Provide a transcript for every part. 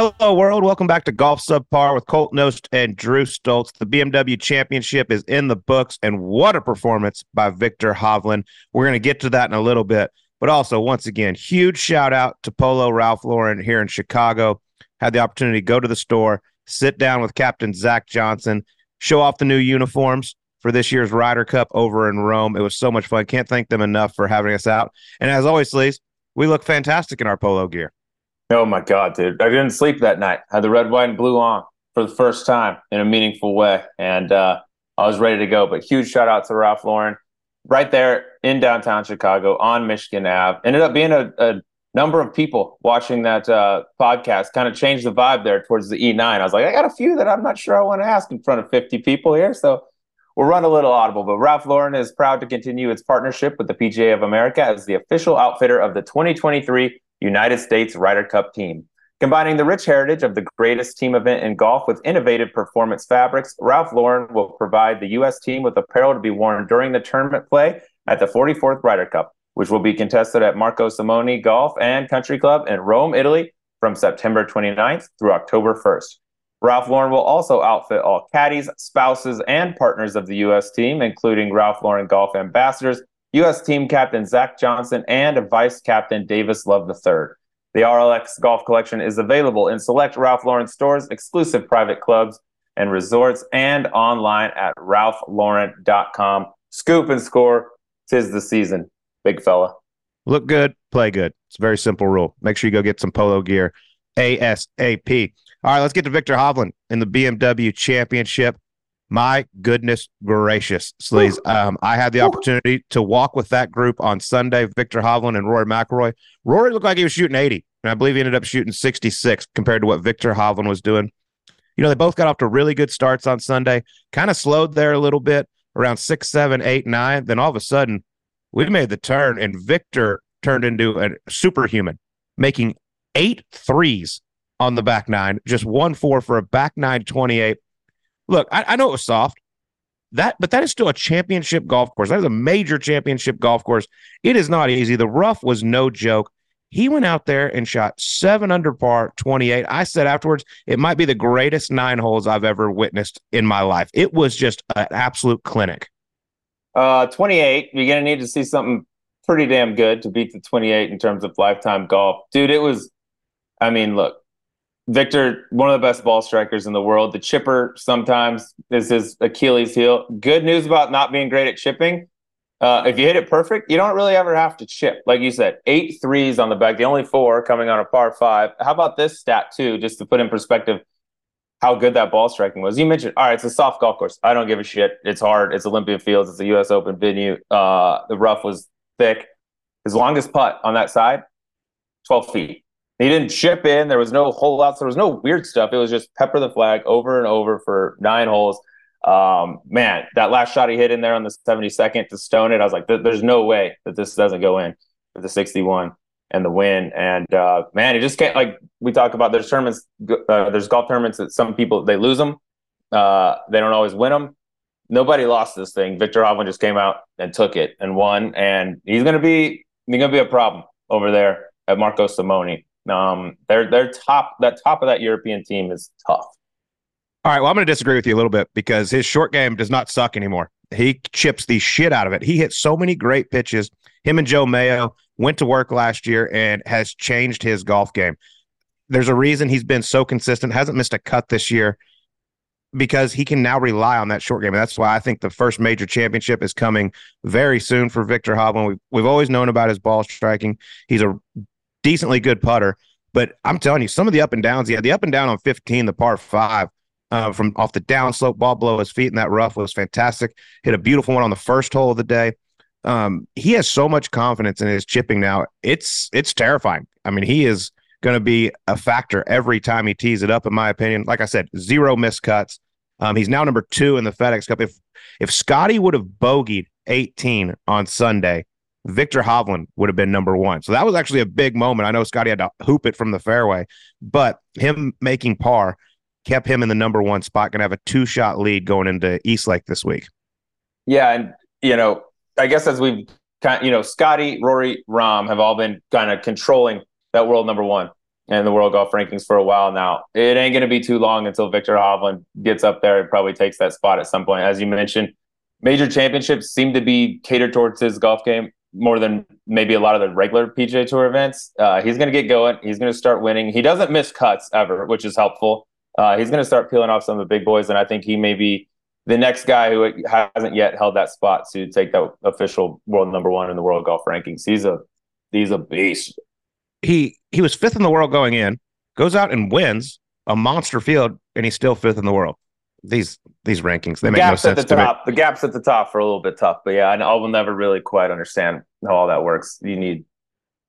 Hello, world. Welcome back to Golf Subpar with Colt Knost and Drew Stoltz. The BMW Championship is in the books, and what a performance by Viktor Hovland. We're going to get to that in a little bit. But also, once again, huge shout out to Polo Ralph Lauren here in Chicago. Had the opportunity to go to the store, sit down with Captain Zach Johnson, show off the new uniforms for this year's Ryder Cup over in Rome. It was so much fun. Can't thank them enough for having us out. And as always, Sleaze, we look fantastic in our polo gear. Oh my god, dude! I didn't sleep that night. Had the red, white, and blue on for the first time in a meaningful way, and uh, I was ready to go. But huge shout out to Ralph Lauren, right there in downtown Chicago on Michigan Ave. Ended up being a, a number of people watching that uh, podcast. Kind of changed the vibe there towards the E9. I was like, I got a few that I'm not sure I want to ask in front of 50 people here, so we'll run a little audible. But Ralph Lauren is proud to continue its partnership with the PGA of America as the official outfitter of the 2023 United States Ryder Cup team. Combining the rich heritage of the greatest team event in golf with innovative performance fabrics, Ralph Lauren will provide the U.S. team with apparel to be worn during the tournament play at the 44th Ryder Cup, which will be contested at Marco Simone Golf and Country Club in Rome, Italy from September 29th through October 1st. Ralph Lauren will also outfit all caddies, spouses, and partners of the U.S. team, including Ralph Lauren Golf ambassadors U.S. team captain Zach Johnson, and vice captain Davis Love III. The RLX Golf Collection is available in select Ralph Lauren stores, exclusive private clubs and resorts, and online at ralphlauren.com. Scoop and score. Tis the season, big fella. Look good, play good. It's a very simple rule. Make sure you go get some polo gear ASAP. All right, let's get to Viktor Hovland in the BMW Championship. My goodness gracious, Sleaze. Um, I had the opportunity to walk with that group on Sunday, Viktor Hovland and Rory McIlroy. Rory looked like he was shooting 80, and I believe he ended up shooting 66 compared to what Viktor Hovland was doing. You know, they both got off to really good starts on Sunday, kind of slowed there a little bit around six, seven, eight, nine. Then all of a sudden, we made the turn, and Viktor turned into a superhuman, making eight threes on the back nine, just one four for a back nine 28 Look, I, I know it was soft. That, but that is still a championship golf course. That is a major championship golf course. It is not easy. The rough was no joke. He went out there and shot seven under par, 28. I said afterwards, it might be the greatest nine holes I've ever witnessed in my life. It was just an absolute clinic. Uh, 28. You're going to need to see something pretty damn good to beat the 28 in terms of lifetime golf. Dude, it was, I mean, look, Viktor, one of the best ball strikers in the world. The chipper sometimes is his Achilles heel. Good news about not being great at chipping. Uh, if you hit it perfect, you don't really ever have to chip. Like you said, eight threes on the back, the only four coming on a par five. How about this stat, too, just to put in perspective how good that ball striking was? You mentioned, all right, it's a soft golf course. I don't give a shit. It's hard. It's Olympia Fields. It's a U.S. Open venue. Uh, the rough was thick. His longest putt on that side, 12 feet. He didn't chip in. There was no hole outs. There was no weird stuff. It was just pepper the flag over and over for nine holes. Um, man, that last shot he hit in there on the 72nd to stone it, I was like, there's no way that this doesn't go in with the 61 and the win. And uh, man, he just can't like we talk about. There's tournaments, uh, there's golf tournaments that some people they lose them. Uh, they don't always win them. Nobody lost this thing. Viktor Hovland just came out and took it and won, and he's gonna be he's gonna be a problem over there at Marco Simone. Um, they're they're top that top of that European team is tough. All right, well, I'm going to disagree with you a little bit because his short game does not suck anymore. He chips the shit out of it. He hit so many great pitches. Him and Joe Mayo went to work last year and has changed his golf game. There's a reason he's been so consistent, hasn't missed a cut this year because he can now rely on that short game. And that's why I think the first major championship is coming very soon for Viktor Hovland. We've, we've always known about his ball striking. He's a decently good putter. But I'm telling you, some of the up and downs, yeah, the up and down on 15, the par five, uh, from off the downslope, ball below his feet in that rough was fantastic. Hit a beautiful one on the first hole of the day. Um, he has so much confidence in his chipping now. It's it's terrifying. I mean, he is going to be a factor every time he tees it up. In my opinion, like I said, zero miscuts. Um, he's now number two in the FedEx Cup. If if Scotty would have bogeyed 18 on Sunday, Viktor Hovland would have been number one. So that was actually a big moment. I know Scotty had to hoop it from the fairway, but him making par kept him in the number one spot. Going to have a two shot lead going into East Lake this week. Yeah, and you know, I guess as we've kind, of, you know, Scotty, Rory, Rahm have all been kind of controlling that world number one and the world golf rankings for a while now. It ain't going to be too long until Viktor Hovland gets up there and probably takes that spot at some point. As you mentioned, major championships seem to be catered towards his golf game more than maybe a lot of the regular PGA Tour events. Uh, he's going to get going. He's going to start winning. He doesn't miss cuts ever, which is helpful. Uh, he's going to start peeling off some of the big boys, and I think he may be the next guy who hasn't yet held that spot to take that official world number one in the world golf rankings. He's a he's a beast. He he was fifth in the world going in, goes out and wins a monster field, and he's still fifth in the world. These these rankings they make gaps no sense at the top. Me. The gaps at the top are a little bit tough, but yeah, I, I will never really quite understand how all that works. You need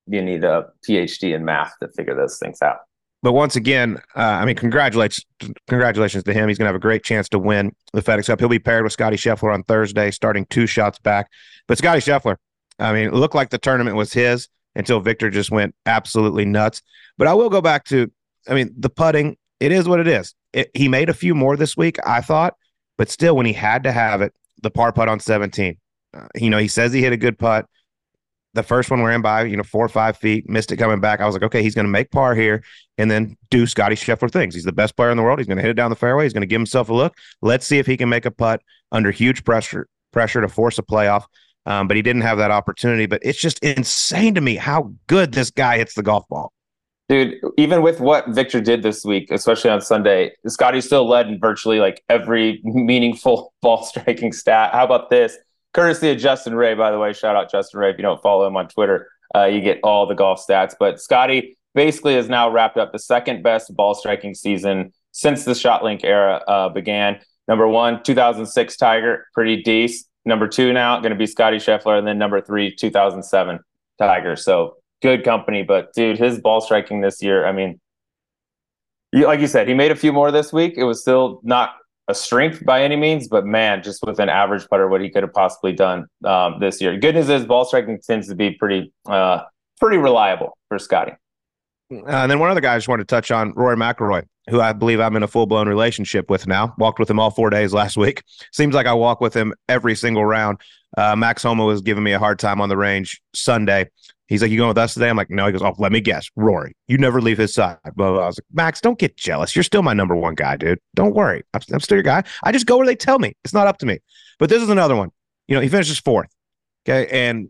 you need a PhD in math to figure those things out. But once again, uh, I mean, congratulations, congratulations to him. He's going to have a great chance to win the FedEx Cup. He'll be paired with Scotty Scheffler on Thursday, starting two shots back. But Scotty Scheffler, I mean, it looked like the tournament was his until Viktor just went absolutely nuts. But I will go back to, I mean, the putting. It is what it is. It, he made a few more this week, I thought, but still, when he had to have it, the par putt on 17. Uh, you know, he says he hit a good putt the first one we ran by, you know, four or five feet, missed it coming back. I was like, okay, he's going to make par here and then do Scotty Scheffler things. He's the best player in the world. He's going to hit it down the fairway. He's going to give himself a look. Let's see if he can make a putt under huge pressure pressure to force a playoff. Um, but he didn't have that opportunity. But it's just insane to me how good this guy hits the golf ball. Dude, even with what Viktor did this week, especially on Sunday, Scotty still led in virtually like every meaningful ball striking stat. How about this? courtesy of Justin Ray, by the way. Shout out Justin Ray. If you don't follow him on Twitter, uh, you get all the golf stats. But Scotty basically has now wrapped up the second best ball striking season since the ShotLink era uh, began. Number one, 2006 Tiger, pretty decent. Number two now going to be Scotty Scheffler, and then number three, 2007 Tiger. So good company. But dude, his ball striking this year, I mean, like you said, he made a few more this week. It was still not a strength by any means, but man, just with an average putter, what he could have possibly done um, this year. Good news is ball striking tends to be pretty, uh, pretty reliable for Scotty. Uh, and then one other guy I just wanted to touch on, Rory McIlroy, who I believe I'm in a full blown relationship with now. Walked with him all four days last week. Seems like I walk with him every single round. Uh, Max Homa was giving me a hard time on the range Sunday. He's like, "You going with us today?" I'm like, "No." He goes, "Oh, let me guess, Rory. You never leave his side." I was like, "Max, don't get jealous. You're still my number one guy, dude. Don't worry. I'm, I'm still your guy. I just go where they tell me. It's not up to me." But this is another one. You know, he finishes fourth. Okay, and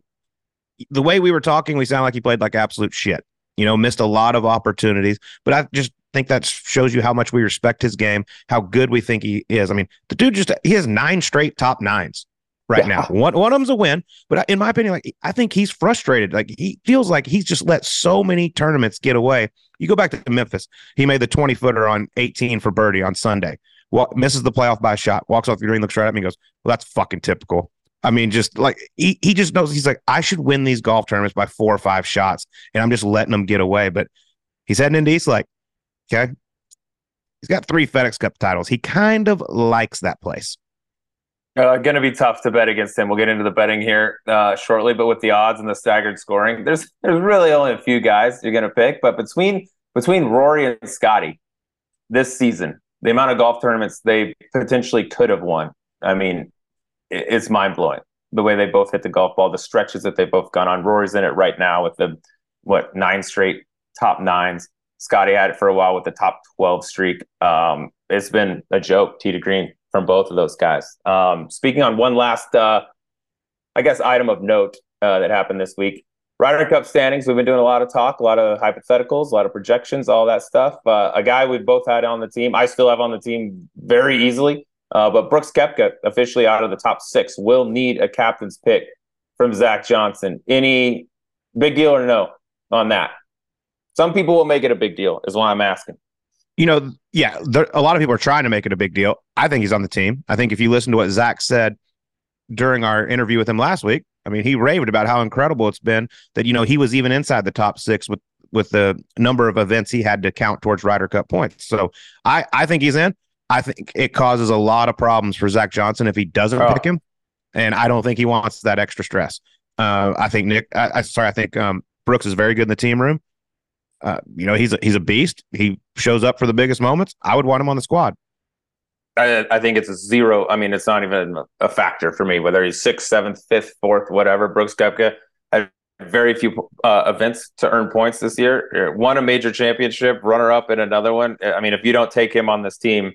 the way we were talking, we sound like he played like absolute shit. You know, missed a lot of opportunities. But I just think that shows you how much we respect his game, how good we think he is. I mean, the dude just he has nine straight top nines right yeah. now. One one of them's a win, but in my opinion, like I think he's frustrated. Like he feels like he's just let so many tournaments get away. You go back to Memphis, he made the twenty footer on eighteen for birdie on Sunday. Well, misses the playoff by a shot, walks off the green, looks right at me, and goes, "Well, that's fucking typical." I mean, just like he, he just knows he's like, I should win these golf tournaments by four or five shots, and I'm just letting them get away. But he's heading into East Lake. Okay. He's got three FedEx Cup titles. He kind of likes that place. Uh, going to be tough to bet against him. We'll get into the betting here uh, shortly, but with the odds and the staggered scoring, there's there's really only a few guys you're going to pick. But between between Rory and Scotty this season, the amount of golf tournaments they potentially could have won, I mean, it, it's mind blowing. The way they both hit the golf ball, the stretches that they've both gone on. Rory's in it right now with the what nine straight top nines. Scotty had it for a while with the top twelve streak. Um, it's been a joke, tee to green from both of those guys. Um, speaking on one last, uh, I guess, item of note uh, that happened this week. Ryder Cup standings. We've been doing a lot of talk, a lot of hypotheticals, a lot of projections, all that stuff. Uh, a guy we've both had on the team, I still have on the team very easily. Uh, but Brooks Koepka, officially out of the top six, will need a captain's pick from Zach Johnson. Any big deal or no on that? Some people will make it a big deal, is why I'm asking you know, yeah, there, a lot of people are trying to make it a big deal. I think he's on the team. I think if you listen to what Zach said during our interview with him last week, I mean, he raved about how incredible it's been that you know he was even inside the top six with with the number of events he had to count towards Ryder Cup points. So I I think he's in. I think it causes a lot of problems for Zach Johnson if he doesn't oh. pick him, and I don't think he wants that extra stress. Uh, I think Nick. I, I sorry, I think um, Brooks is very good in the team room. Uh, you know, he's a, he's a beast. He shows up for the biggest moments. I would want him on the squad. I, I think it's a zero. I mean, it's not even a factor for me whether he's sixth, seventh, fifth, fourth, whatever. Brooks Koepka has very few uh, events to earn points this year. Won a major championship, runner up in another one. I mean, if you don't take him on this team,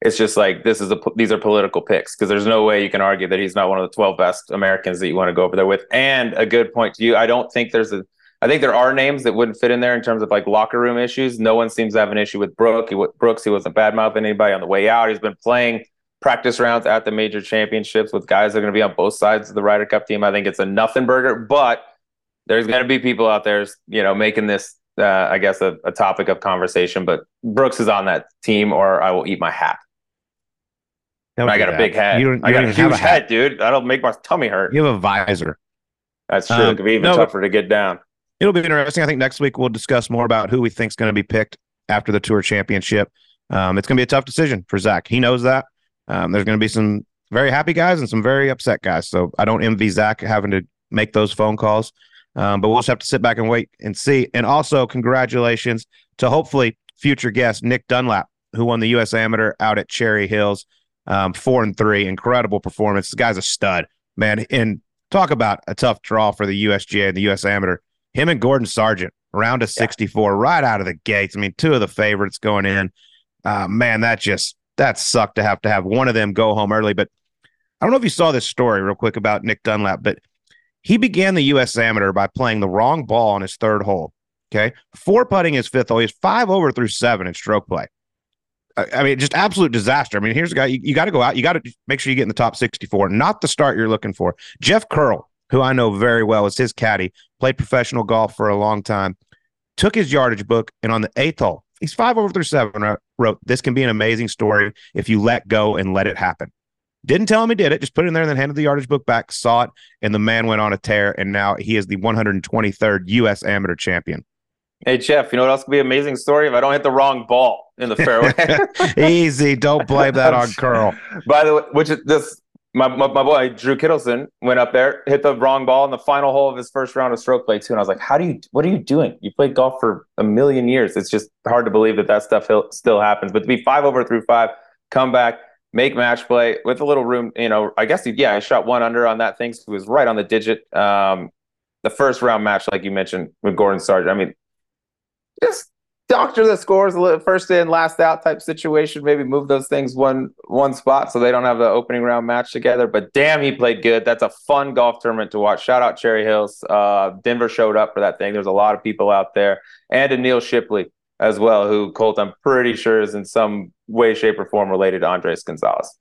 it's just like this is a these are political picks because there's no way you can argue that he's not one of the 12 best Americans that you want to go over there with. And a good point to you, I don't think there's a I think there are names that wouldn't fit in there in terms of like locker room issues. No one seems to have an issue with Brooke. He, Brooks. He wasn't bad mouthing anybody on the way out. He's been playing practice rounds at the major championships with guys that are going to be on both sides of the Ryder Cup team. I think it's a nothing burger, but there's going to be people out there, you know, making this, uh, I guess, a, a topic of conversation. But Brooks is on that team, or I will eat my hat. I got a big head. You don't, you I got a huge a head, dude. That'll make my tummy hurt. You have a visor. That's true. Um, it could be even no, tougher to get down. It'll be interesting. I think next week we'll discuss more about who we think is going to be picked after the Tour Championship. Um, it's going to be a tough decision for Zach. He knows that. Um, there's going to be some very happy guys and some very upset guys. So I don't envy Zach having to make those phone calls. Um, but we'll just have to sit back and wait and see. And also, congratulations to hopefully future guest Nick Dunlap, who won the U.S. Amateur out at Cherry Hills, um, four and three. Incredible performance. This guy's a stud, man. And talk about a tough draw for the USGA and the U.S. Amateur. Him and Gordon Sargent, round of 64, yeah. right out of the gates. I mean, two of the favorites going in. Uh, man, that just that sucked to have to have one of them go home early. But I don't know if you saw this story real quick about Nick Dunlap, but he began the U.S. Amateur by playing the wrong ball on his third hole. Okay, four putting his fifth hole. He's five over through seven in stroke play. I mean, just absolute disaster. I mean, here's a guy you, you got to go out. You got to make sure you get in the top 64, not the start you're looking for. Jeff Curl, who I know very well, is his caddy, played professional golf for a long time, took his yardage book, and on the eighth hole, he's five over through seven, wrote, This can be an amazing story if you let go and let it happen. Didn't tell him he did it, just put it in there and then handed the yardage book back, saw it, and the man went on a tear. And now he is the 123rd U.S. amateur champion. Hey, Jeff, you know what else could be an amazing story? If I don't hit the wrong ball in the fairway. Easy. Don't blame that on Curl. By the way, which is this my, my, my, boy Drew Kittleson went up there, hit the wrong ball in the final hole of his first round of stroke play too, and I was like, "How do you? What are you doing? You played golf for a million years. It's just hard to believe that that stuff still happens." But to be five over through five, come back, make match play with a little room, you know, I guess yeah, I shot one under on that thing, so it was right on the digit. Um, the first round match, like you mentioned with Gordon Sargent, I mean, just doctor the scores first in last out type situation maybe move those things one one spot so they don't have the opening round match together. But damn he played good. That's a fun golf tournament to watch. Shout out cherry hills. Uh, denver showed up for that thing. There's a lot of people out there. And a Neal Shipley as well who colt i'm pretty sure is in some way shape or form related to andres gonzalez.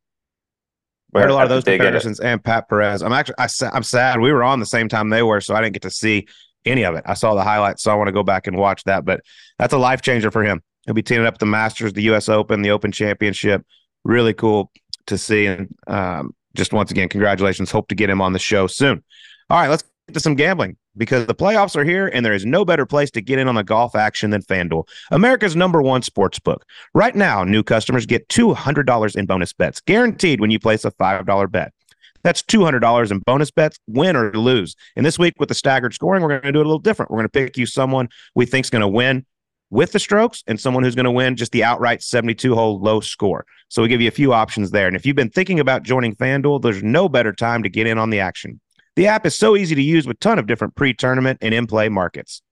I heard a lot of those comparisons and Pat Perez. I'm actually I, I'm sad. We were on the same time they were, so I didn't get to see any of it. I saw the highlights, so I want to go back and watch that. But that's a life changer for him. He'll be teaming up the Masters, the U.S. Open, the Open Championship. Really cool to see. And um, just once again, congratulations. Hope to get him on the show soon. All right, let's get to some gambling because the playoffs are here and there is no better place to get in on the golf action than FanDuel, America's number one sports book. Right now, new customers get $200 in bonus bets guaranteed when you place a $5 bet. That's $200 in bonus bets, win or lose. And this week with the staggered scoring, we're going to do it a little different. We're going to pick you someone we think is going to win with the strokes and someone who's going to win just the outright 72 hole low score. So we give you a few options there. And if you've been thinking about joining FanDuel, there's no better time to get in on the action. The app is so easy to use with a ton of different pre-tournament and in-play markets.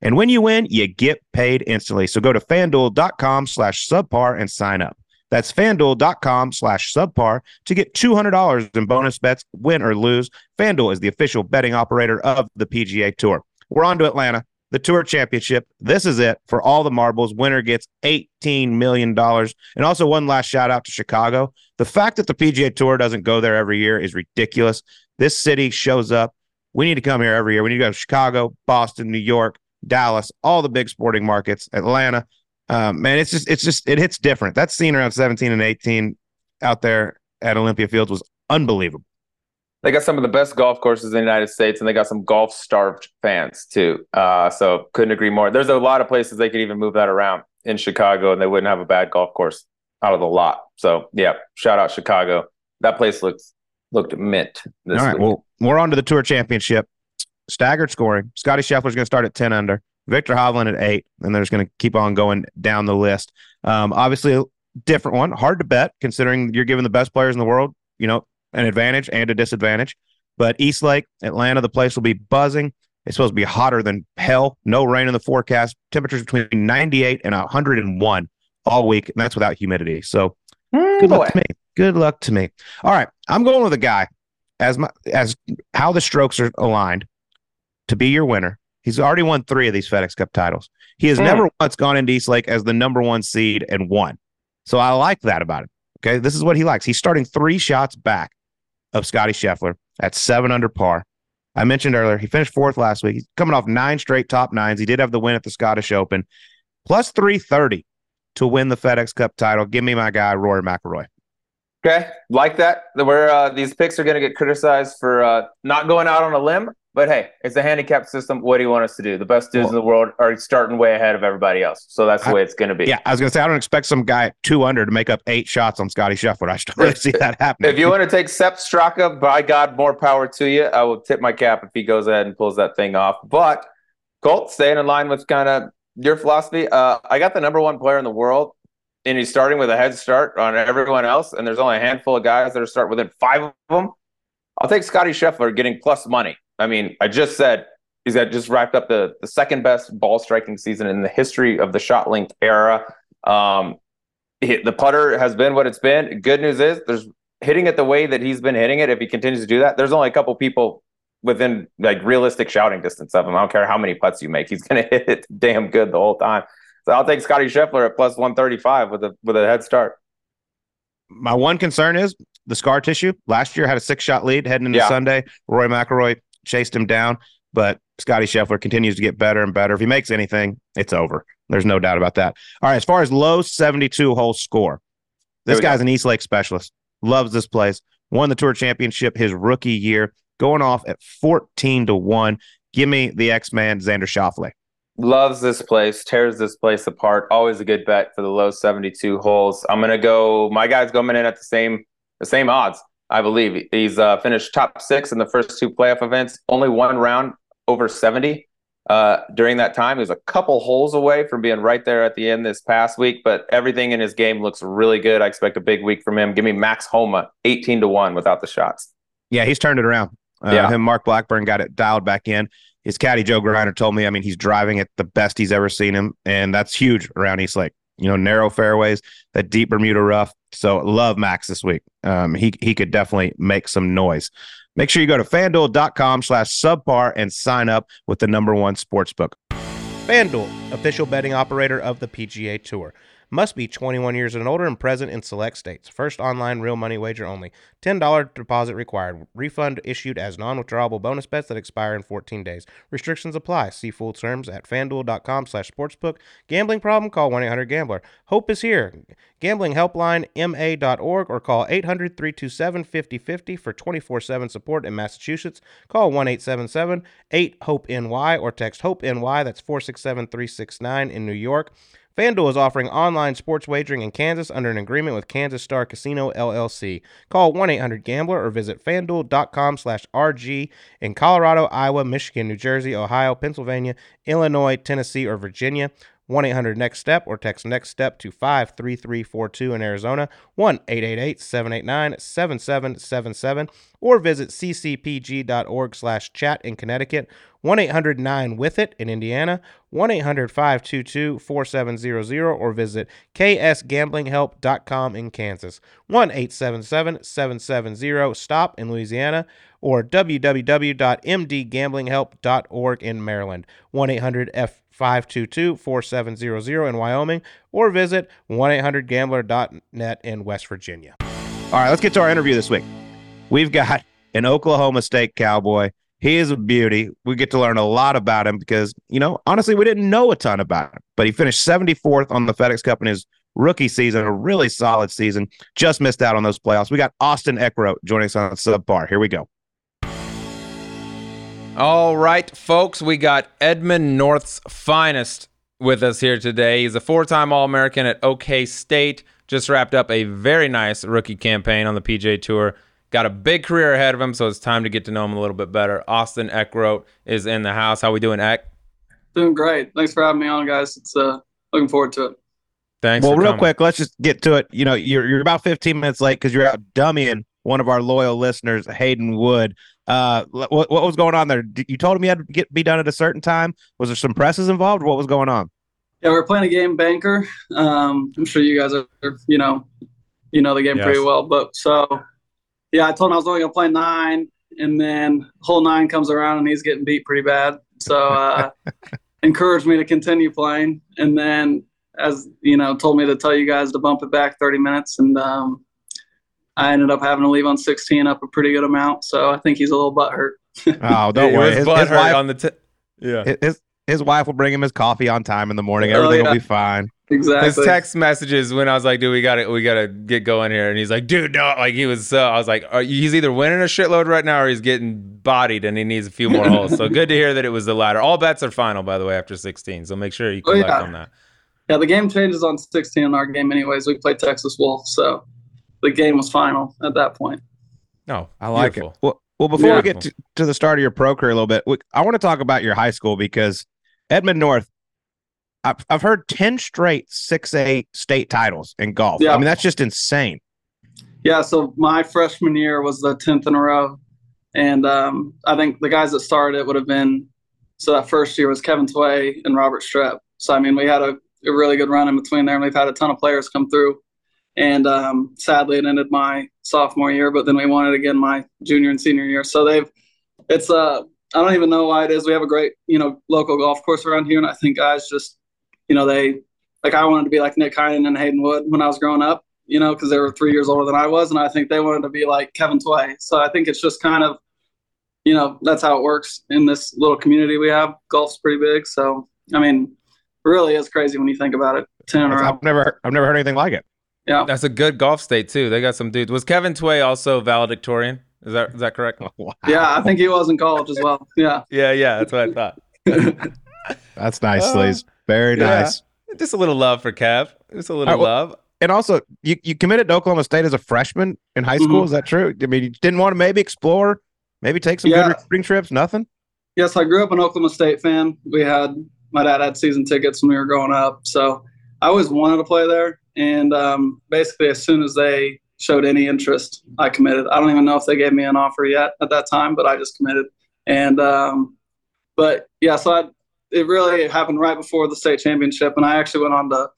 And when you win, you get paid instantly. So go to fanduel.com slash subpar and sign up. That's fanduel.com slash subpar to get $200 in bonus bets, win or lose. FanDuel is the official betting operator of the PGA Tour. We're on to Atlanta, the Tour Championship. This is it for all the marbles. Winner gets $18 million. And also, one last shout out to Chicago. The fact that the PGA Tour doesn't go there every year is ridiculous. This city shows up. We need to come here every year. We need to go to Chicago, Boston, New York, Dallas, all the big sporting markets, Atlanta um, man, it's just it's just it hits different. That scene around 17 and 18 out there at Olympia Fields was unbelievable. They got some of the best golf courses in the United States, and they got some golf starved fans too. Uh, so couldn't agree more. There's a lot of places they could even move that around in Chicago, and they wouldn't have a bad golf course out of the lot. So yeah, shout out Chicago. That place looks looked mint. All right, week. well, we're on to the Tour Championship. Staggered scoring. Scotty Scheffler's going to start at 10 under. Viktor Hovland at eight, and they're just going to keep on going down the list. Um, obviously, a different one, hard to bet considering you're giving the best players in the world, you know, an advantage and a disadvantage. But East Lake, Atlanta, the place will be buzzing. It's supposed to be hotter than hell. No rain in the forecast. Temperatures between 98 and 101 all week, and that's without humidity. So mm, good boy. luck to me. Good luck to me. All right, I'm going with a guy as my as how the strokes are aligned to be your winner. He's already won three of these FedEx Cup titles. He has mm. never once gone into East Lake as the number one seed and won. So I like that about him. Okay, this is what he likes. He's starting three shots back of Scotty Scheffler at seven under par. I mentioned earlier he finished fourth last week. He's coming off nine straight top nines. He did have the win at the Scottish Open, plus three thirty to win the FedEx Cup title. Give me my guy Rory McIlroy. Okay, like that. Where uh, these picks are going to get criticized for uh, not going out on a limb, but hey, it's a handicap system. What do you want us to do? The best dudes well, in the world are starting way ahead of everybody else, so that's the I, way it's going to be. Yeah, I was going to say I don't expect some guy at two under to make up eight shots on Scotty Scheffler. I still really see that happening. If you want to take Sepp Straka, by God, more power to you. I will tip my cap if he goes ahead and pulls that thing off. But Colt, staying in line with kind of your philosophy, uh, I got the number one player in the world and he's starting with a head start on everyone else, and there's only a handful of guys that are start within five of them. I'll take Scotty Scheffler getting plus money. I mean, I just said he's got just wrapped up the, the second best ball striking season in the history of the ShotLink era. Um, the putter has been what it's been. Good news is there's hitting it the way that he's been hitting it. If he continues to do that, there's only a couple people within like realistic shouting distance of him. I don't care how many putts you make, he's going to hit it damn good the whole time. So I'll take Scotty Scheffler at plus 135 with a with a head start. My one concern is the scar tissue. Last year had a six shot lead heading into yeah. Sunday. Rory McIlroy chased him down, but Scotty Scheffler continues to get better and better. If he makes anything, it's over. There's no doubt about that. All right, as far as low 72 hole score, this guy's go. an East Lake specialist. Loves this place. Won the tour championship his rookie year, going off at 14 to 1. Give me the X Man, Xander Schauffele loves this place, tears this place apart. Always a good bet for the low 72 holes. I'm gonna go. My guy's going in at the same the same odds. I believe he's uh, finished top six in the first two playoff events. Only one round over 70 uh, during that time. He was a couple holes away from being right there at the end this past week, but everything in his game looks really good. I expect a big week from him. Give me Max Homa 18 to one without the shots. Yeah, he's turned it around. Uh, yeah. Him, Mark Blackburn got it dialed back in his caddy Joe Greiner told me, I mean, he's driving it the best he's ever seen him, and that's huge around East Lake. You know, narrow fairways, that deep Bermuda rough. So love Max this week. Um, he he could definitely make some noise. Make sure you go to fanduel.com slash subpar and sign up with the number one sports book. FanDuel, official betting operator of the PGA Tour. Must be 21 years and older and present in select states. First online real money wager only. $10 deposit required. Refund issued as non withdrawable bonus bets that expire in 14 days. Restrictions apply. See full terms at fanduel.com slash sportsbook. Gambling problem? Call 1 800 Gambler. Hope is here. Gambling helpline ma.org or call 800 327 5050 for 24 7 support in Massachusetts. Call 1 877 8 HOPE NY or text HOPE NY. That's 467 369 in New York. FanDuel is offering online sports wagering in Kansas under an agreement with Kansas Star Casino LLC. Call 1-800-GAMBLER or visit fanduel.com slash RG in Colorado, Iowa, Michigan, New Jersey, Ohio, Pennsylvania, Illinois, Tennessee, or Virginia. 1 800 Next Step or text Next Step to 53342 in Arizona, 1 888 789 7777, or visit ccpg.org slash chat in Connecticut, 1 800 9 with it in Indiana, 1 800 522 4700, or visit ksgamblinghelp.com in Kansas, 1 877 770 STOP in Louisiana, or www.mdgamblinghelp.org in Maryland, 1 800 F 522 4700 in Wyoming, or visit 1 800 gambler.net in West Virginia. All right, let's get to our interview this week. We've got an Oklahoma State Cowboy. He is a beauty. We get to learn a lot about him because, you know, honestly, we didn't know a ton about him, but he finished 74th on the FedEx Cup in his rookie season, a really solid season. Just missed out on those playoffs. We got Austin Eckroat joining us on Subpar. Here we go. All right, folks, we got Edmond North's finest with us here today. He's a four time All American at OK State. Just wrapped up a very nice rookie campaign on the PGA Tour. Got a big career ahead of him, so it's time to get to know him a little bit better. Austin Eckroat is in the house. How we doing, Eck? Doing great. Thanks for having me on, guys. It's uh looking forward to it. Thanks. Well, real coming. quick, let's just get to it. You know, you're you're about 15 minutes late because you're out dummying one of our loyal listeners, Hayden Wood. Uh, what, what was going on there? You told him you had to get be done at a certain time. Was there some presses involved? What was going on? Yeah, we are playing a game banker. Um, I'm sure you guys are, you know, you know the game yes. pretty well. But so, yeah, I told him I was only gonna play nine, and then hole nine comes around and he's getting beat pretty bad. So, uh, encouraged me to continue playing, and then as you know, told me to tell you guys to bump it back 30 minutes, and um, I ended up having to leave on 16 up a pretty good amount. So I think he's a little butthurt. oh, don't yeah, worry. His, his wife, on the t- yeah. His, his wife will bring him his coffee on time in the morning. Oh, Everything oh, yeah. will be fine. Exactly. His text messages when I was like, "Dude, we got to we got to get going here," and he's like, "Dude, no!" Like he was so. I was like, "He's either winning a shitload right now, or he's getting bodied, and he needs a few more holes." So good to hear that it was the latter. All bets are final, by the way, after 16. So make sure you oh, collect oh, yeah. on that. Yeah, the game changes on 16 in our game, anyways. We play Texas Wolf, so the game was final at that point. No, I like Beautiful. it. Well, well, before yeah. we get to, to, the start of your pro career a little bit, I want to talk about your high school because Edmond North I've, I've heard 10 straight 6A state titles in golf. Yeah. I mean, that's just insane. Yeah. So my freshman year was the 10th in a row. And um, I think the guys that started it would have been so that first year was Kevin Tway and Robert Streb. So, I mean, we had a, a really good run in between there, and we've had a ton of players come through. And um, sadly, it ended my sophomore year, but then we won it again my junior and senior year. So they've, it's, uh, I don't even know why it is. We have a great, you know, local golf course around here, and I think guys just you know, they like I wanted to be like Nick Heinen and Hayden Wood when I was growing up, you know, because they were three years older than I was, and I think they wanted to be like Kevin Tway. So I think it's just kind of, you know, that's how it works in this little community we have. Golf's pretty big, so I mean, really is crazy when you think about it. Ten I've never, I've never heard anything like it. Yeah, that's a good golf state too. They got some dudes. Was Kevin Tway also valedictorian? Is that is that correct? Wow. Yeah, I think he was in college as well. Yeah. yeah, yeah, that's what I thought. that's nice, uh, very yeah. nice. Just a little love for Kev. Just a little right, well, love. And also, you, you committed to Oklahoma State as a freshman in high school. Mm-hmm. Is that true? I mean, you didn't want to maybe explore, maybe take some yeah. good spring trips. Nothing. Yes, I grew up an Oklahoma State fan. We had my dad had season tickets when we were growing up, so I always wanted to play there. And um, basically, as soon as they showed any interest, I committed. I don't even know if they gave me an offer yet at that time, but I just committed. And um, but yeah, so I it really happened right before the state championship, and I actually went on to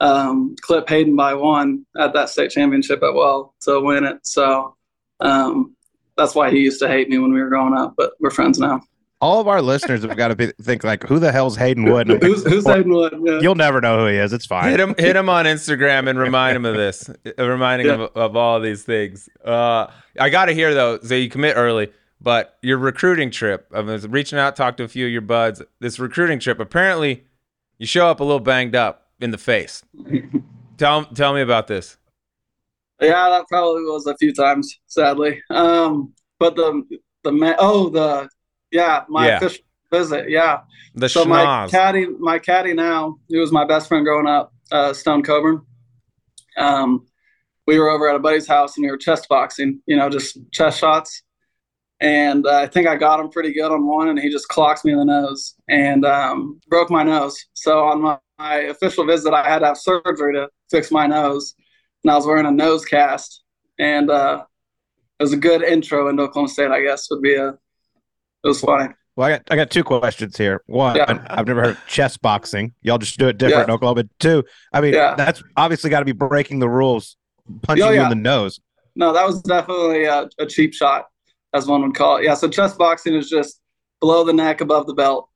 um, clip Hayden by one at that state championship at Well to win it. So um, that's why he used to hate me when we were growing up, but we're friends now. All of our listeners have got to be, think like, who the hell's Hayden Wood? who's, who's Hayden Wood? Yeah. You'll never know who he is. It's fine. Hit him, hit him on Instagram and remind him of this. Reminding yeah. him of, of, all these things. Uh, I got to hear though. So you commit early. But your recruiting trip, I was reaching out, talked to a few of your buds. This recruiting trip, apparently, you show up a little banged up in the face. tell tell me about this. Yeah, that probably was a few times, sadly. Um, but the the oh the yeah my yeah. official visit yeah. The so schnoz. my caddy my caddy now he was my best friend growing up, uh, Stone Coburn. Um, we were over at a buddy's house and we were chest boxing, you know, just chest shots and uh, I think I got him pretty good on one, and he just clocks me in the nose and um, broke my nose. So on my, my, official visit, I had to have surgery to fix my nose, and I was wearing a nose cast, and uh, it was a good intro into Oklahoma State. I guess would be a it was funny. Well, I got I got two questions here. One, yeah. I've never heard chest boxing. Y'all just do it different yeah. in Oklahoma. Two, I mean, yeah. that's obviously got to be breaking the rules, punching oh, you in the nose. No, that was definitely a, a cheap shot as one would call it. Yeah, so chest boxing is just below the neck, above the belt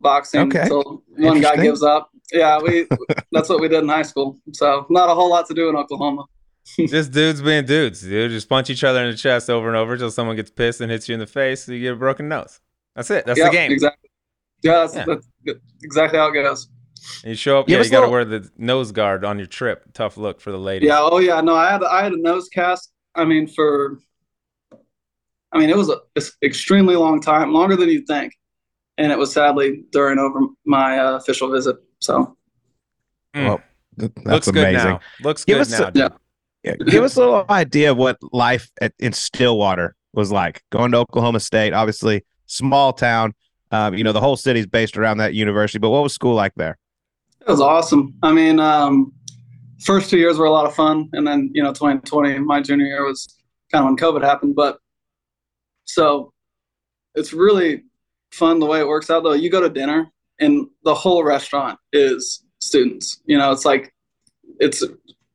boxing. Okay. So one guy gives up. Yeah, we that's what we did in high school. So not a whole lot to do in Oklahoma. Just dudes being dudes, dude. Just punch each other in the chest over and over until someone gets pissed and hits you in the face, so you get a broken nose. That's it. That's yep, the game. Exactly. Yeah, that's, yeah. that's exactly how it goes. you show up, yeah, you got to wear the nose guard on your trip. Tough look for the lady. Yeah, oh yeah, no, I had I had a nose cast. I mean, for I mean, it was an extremely long time, longer than you'd think, and it was sadly during over my uh, official visit. So, mm. well, that's Looks amazing. Good now. Looks give good now. A, yeah. give us a little idea of what life at, in Stillwater was like. Going to Oklahoma State, obviously small town. Um, you know, the whole city's based around that university. But what was school like there? It was awesome. I mean, um, first two years were a lot of fun, and then you know, 2020, my junior year was kind of when COVID happened, but So it's really fun the way it works out though. You go to dinner and the whole restaurant is students. You know, it's like it's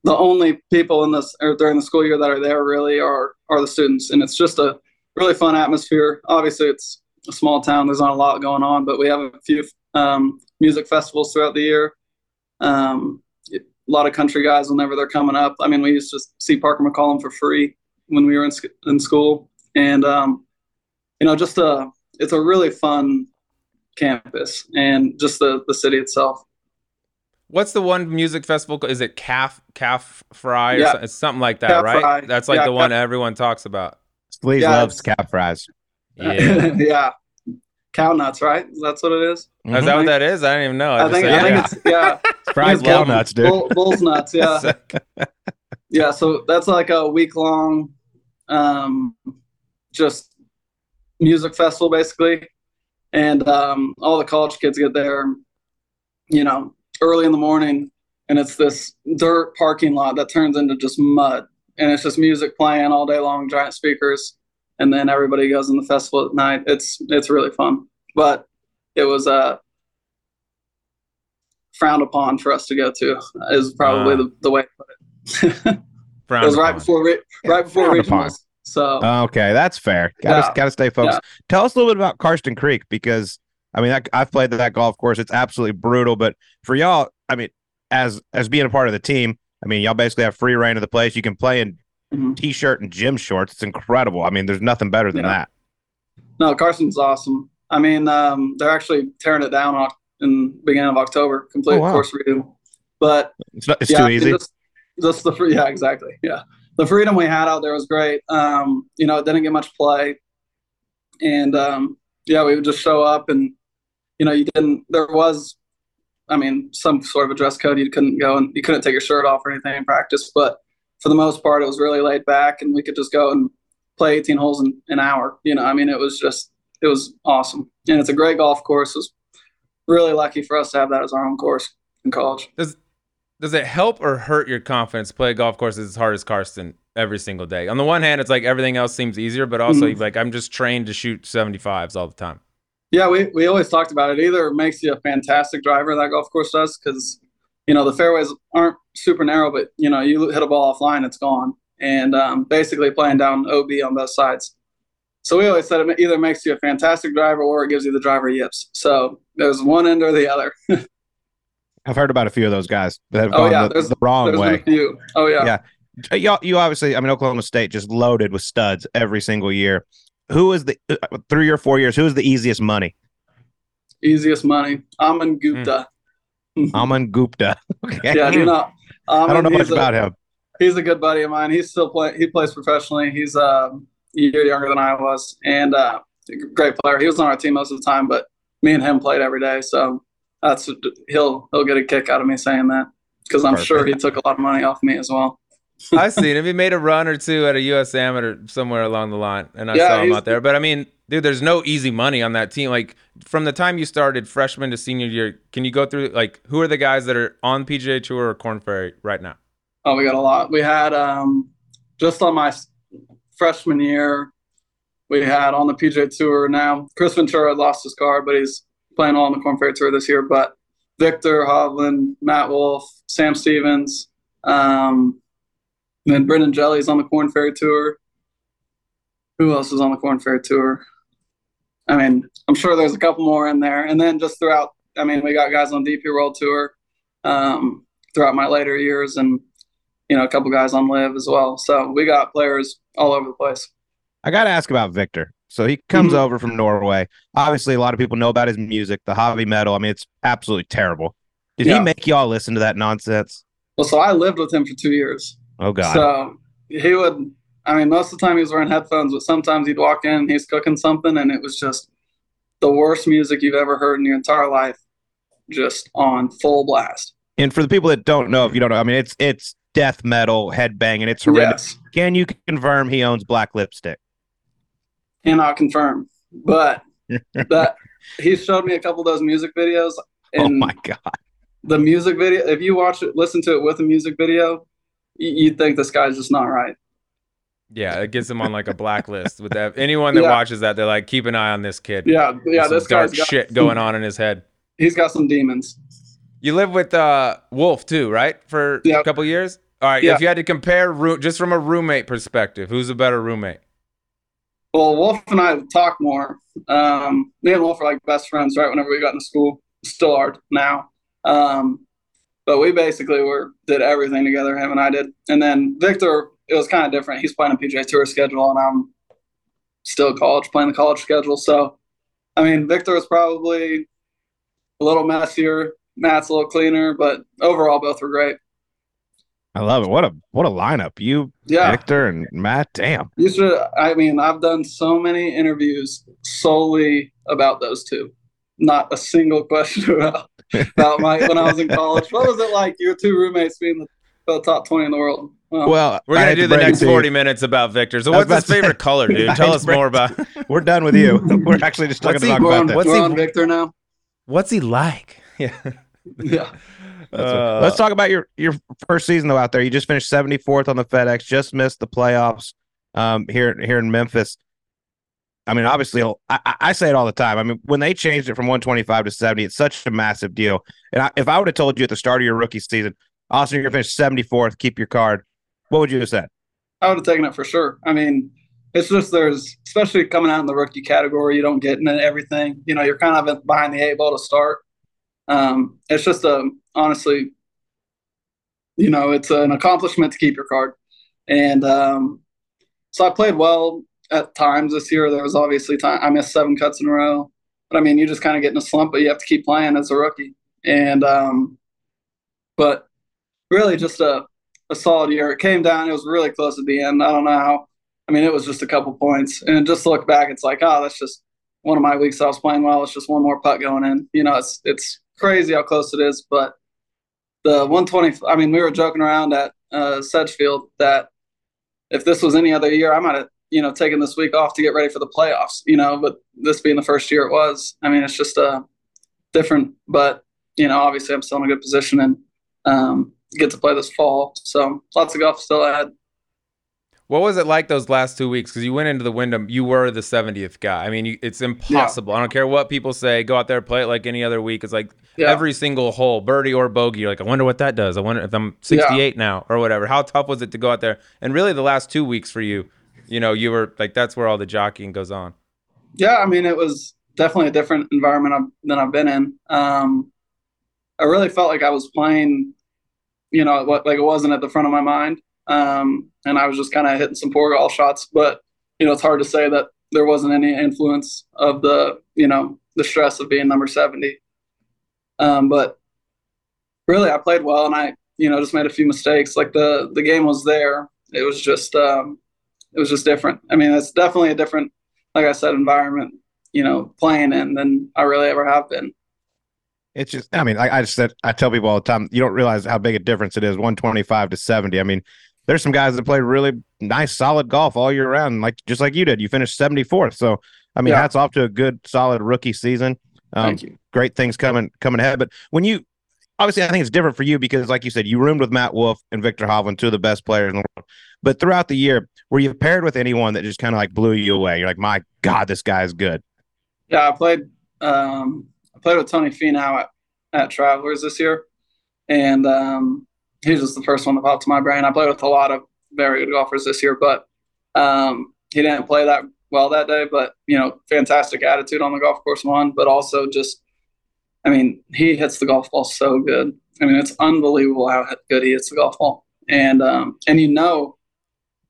the only people in this or during the school year that are there really are are the students, and it's just a really fun atmosphere. Obviously, it's a small town. There's not a lot going on, but we have a few um, music festivals throughout the year. Um, a lot of country guys whenever they're coming up. I mean, we used to see Parker McCollum for free when we were in, in school, and um, you know, just a it's a really fun campus and just the the city itself. What's the one music festival? Is it Calf Calf Fry? Or Yeah. something, it's something like that, Calf right? Fry. That's like Yeah, the one Calf- everyone talks about. Sleaze Yeah, loves it's- cap fries. Yeah. yeah. Cow nuts, right? That's what it is. Is that what that is? I don't even know. I just think said I think yeah. it's yeah. Fried It's cow bull- nuts, dude. Bull, bull's nuts, yeah. yeah, so that's like a week long um just music festival basically. And um all the college kids get there, you know, early in the morning and it's this dirt parking lot that turns into just mud. And it's just music playing all day long, giant speakers, and then everybody goes in the festival at night. It's it's really fun. But it was uh frowned upon for us to go to is probably Ah. the, the way to put it. it was right upon. before re- right before Frowned upon. regionals. So Okay, that's fair. Gotta Yeah. gotta stay focused. Tell us a little bit about Karsten Creek because I mean that, I've played that golf course. It's absolutely brutal. But for y'all, I mean, as as being a part of the team, I mean, y'all basically have free reign of the place. You can play in mhm. t-shirt and gym shorts. It's incredible. I mean, there's nothing better than Yeah. that. no, Karsten's awesome. I mean, um, they're actually tearing it down in beginning of October, complete Oh, wow. course redo. But It's not, it's yeah, too easy. Just, just the free, yeah, exactly. Yeah, the freedom we had out there was great. Um, you know, it didn't get much play, and um, yeah, we would just show up, and you know, you didn't. There was, I mean, some sort of a dress code. You couldn't go and you couldn't take your shirt off or anything in practice, but for the most part, it was really laid back, and we could just go and play 18 holes in an hour. You know, I mean, it was just, it was awesome, and it's a great golf course. It was really lucky for us to have that as our own course in college. Does does it help or hurt your confidence to play a golf course as hard as Karsten every single day? On the one hand, it's like everything else seems easier, but also Mhm. like I'm just trained to shoot 75s all the time. Yeah, we, we always talked about it. Either it makes you a fantastic driver, that golf course does, because you know the fairways aren't super narrow, but you know you hit a ball offline, it's gone, and um, basically playing down OB on both sides. So we always said it either makes you a fantastic driver or it gives you the driver yips. So there's one end or the other. I've heard about a few of those guys that have Oh, gone yeah, the, there's- the wrong way. a few. Oh yeah. Yeah. Uh, Y'all, you obviously, I mean, Oklahoma State just loaded with studs every single year. Who is the uh, three or four years? Who is the easiest money? easiest money. Aman Gupta. Aman Gupta. Okay. yeah, you know, I don't know much a- about him. he's a good buddy of mine. He's still play. He plays professionally. He's um, a year younger than I was, and uh, a great player. He was on our team most of the time, but me and him played every day. So that's he'll he'll get a kick out of me saying that because I'm sure he took a lot of money off me as well. I seen him. He made a run or two at a U.S. Amateur somewhere along the line, and I Yeah, saw him out there. But I mean, dude, there's no easy money on that team. Like from the time you started freshman to senior year, can you go through like who are the guys that are on PGA Tour or Corn Ferry right now? Oh, we got a lot. We had um, just on my freshman year, we had on the PGA Tour. Now Chris Ventura lost his card, but he's playing all on the Corn Ferry Tour this year. But Viktor Hovland, Matt Wolff, Sam Stevens, um, and then Brendan Jelley's on the Corn Ferry Tour. Who else is on the Corn Ferry Tour? I mean, I'm sure there's a couple more in there. And then just throughout, I mean, we got guys on DP World Tour um, throughout my later years, and you know, a couple guys on LIV as well. So we got players all over the place. I got to ask about Viktor. So he comes Mhm. over from Norway. Obviously, a lot of people know about his music, the hobby metal. I mean, it's absolutely terrible. Did Yeah. he make y'all listen to that nonsense? Well, so I lived with him for two years. Oh God. So he would, I mean, most of the time he was wearing headphones, but sometimes he'd walk in and he's cooking something, and it was just the worst music you've ever heard in your entire life, just on full blast. and for the people that don't know, if you don't know, I mean, it's it's death metal, headbanging. It's horrendous. Yes, Can you confirm he owns black lipstick? cannot confirm, but that he showed me a couple of those music videos, oh and my God. the music video. If you watch it, listen to it with a music video, you'd think this guy's just not right. Yeah, it gets him on like a blacklist with that. Anyone that Yeah. watches that, they're like, keep an eye on this kid. Yeah, yeah. This dark guy's got shit going on in his head. He's got some demons. You live with uh, Wolff too, right? For a Yep. couple years. All right. Yeah. If you had to compare, just from a roommate perspective, who's a better roommate? Well, Wolff and I talk more. Um, me and Wolff are like best friends, right? Whenever we got into school, still are now. Um, but we basically were did everything together. Him and I did, and then Viktor. It was kind of different. He's playing a PGA Tour schedule, and I'm still college playing the college schedule. So, I mean, Viktor was probably a little messier. Matt's a little cleaner, but overall, both were great. I love it. What a what a lineup. You, Yeah, Viktor, and Matt. Damn. You should. I mean, I've done so many interviews solely about those two. Not a single question about about my when I was in college. What was it like? Your two roommates being the, the top twenty in the world. Well, Well, We're I gonna do to the next to you. forty minutes about Viktor. So what's his about to say- favorite color, dude? Tell us more about We're done with you. We're actually just talking about on, that. what's he- on Viktor now. what's he like. Yeah. Yeah, Uh, Let's talk about your your first season though out there. You just finished 74th on the FedEx, just missed the playoffs um, here here in Memphis. I mean, obviously, I, I- say it all the time. I mean, when they changed it from 125 to 70, it's such a massive deal. And I, if I would have told you at the start of your rookie season, Austin, you're going to finish 74th, keep your card, what would you have said? I would have taken it for sure. I mean, it's just there's especially coming out in the rookie category, you don't get into everything. You know, you're kind of behind the eight ball to start. Um, it's just a honestly, you know, it's an accomplishment to keep your card. And um, so I played well at times this year. There was obviously time I missed seven cuts in a row, but I mean, you just kind of get in a slump, but you have to keep playing as a rookie. And um, but really, just a a solid year. It came down. It was really close at the end. I don't know how. I mean, it was just a couple points, and just look back, it's like, oh, that's just one of my weeks. I was playing well. It's just one more putt going in. You know, it's it's crazy how close it is. But the 120. I mean, we were joking around at uh, Sedgefield that if this was any other year, I might have you know taking this week off to get ready for the playoffs. You know, but this being the first year, it was. I mean, it's just uh, different. But you know, obviously, I'm still in a good position and um, get to play this fall. So lots of golf still ahead. What was it like those last two weeks? Because you went into the Wyndham, you were the 70th guy. I mean, you, it's impossible. I don't care what people say. Go out there, play it like any other week. It's like Yeah. every single hole, birdie or bogey. You're like, I wonder what that does. I wonder if I'm 68 now or whatever. How tough was it to go out there? And really, the last two weeks for you, you know, you were like, that's where all the jockeying goes on. Yeah, I mean, it was definitely a different environment than I've been in. Um, I really felt like I was playing, you know, like it wasn't at the front of my mind, um, and I was just kind of hitting some poor golf shots. But you know, it's hard to say that there wasn't any influence of the, you know, the stress of being number seventy. Um, but really, I played well, and I, you know, just made a few mistakes. Like the the game was there. It was just, um, it was just different. I mean, it's definitely a different like I said, environment, you know, playing in than I really ever have been. It's just, I mean, I, I just said, I tell people all the time, you don't realize how big a difference it is 125 to 70. I mean, there's some guys that play really nice, solid golf all year round, like just like you did. You finished 74th. So, I mean, Yeah. hats off to a good, solid rookie season. Um, Thank you. great things coming coming ahead. But when you obviously I think it's different for you because like you said, you roomed with Matt Wolff and Viktor Hovland, two of the best players in the world. But throughout the year, were you paired with anyone that just kind of like blew you away? You're like, my God, this guy is good. Yeah, I played. Um, I played with Tony Finau at, at Travelers this year, and um, he was just the first one that popped to my brain. I played with a lot of very good golfers this year, but um, he didn't play that well that day. But you know, fantastic attitude on the golf course, one, but also just, I mean, he hits the golf ball so good. I mean, it's unbelievable how good he hits the golf ball, and um, and you know,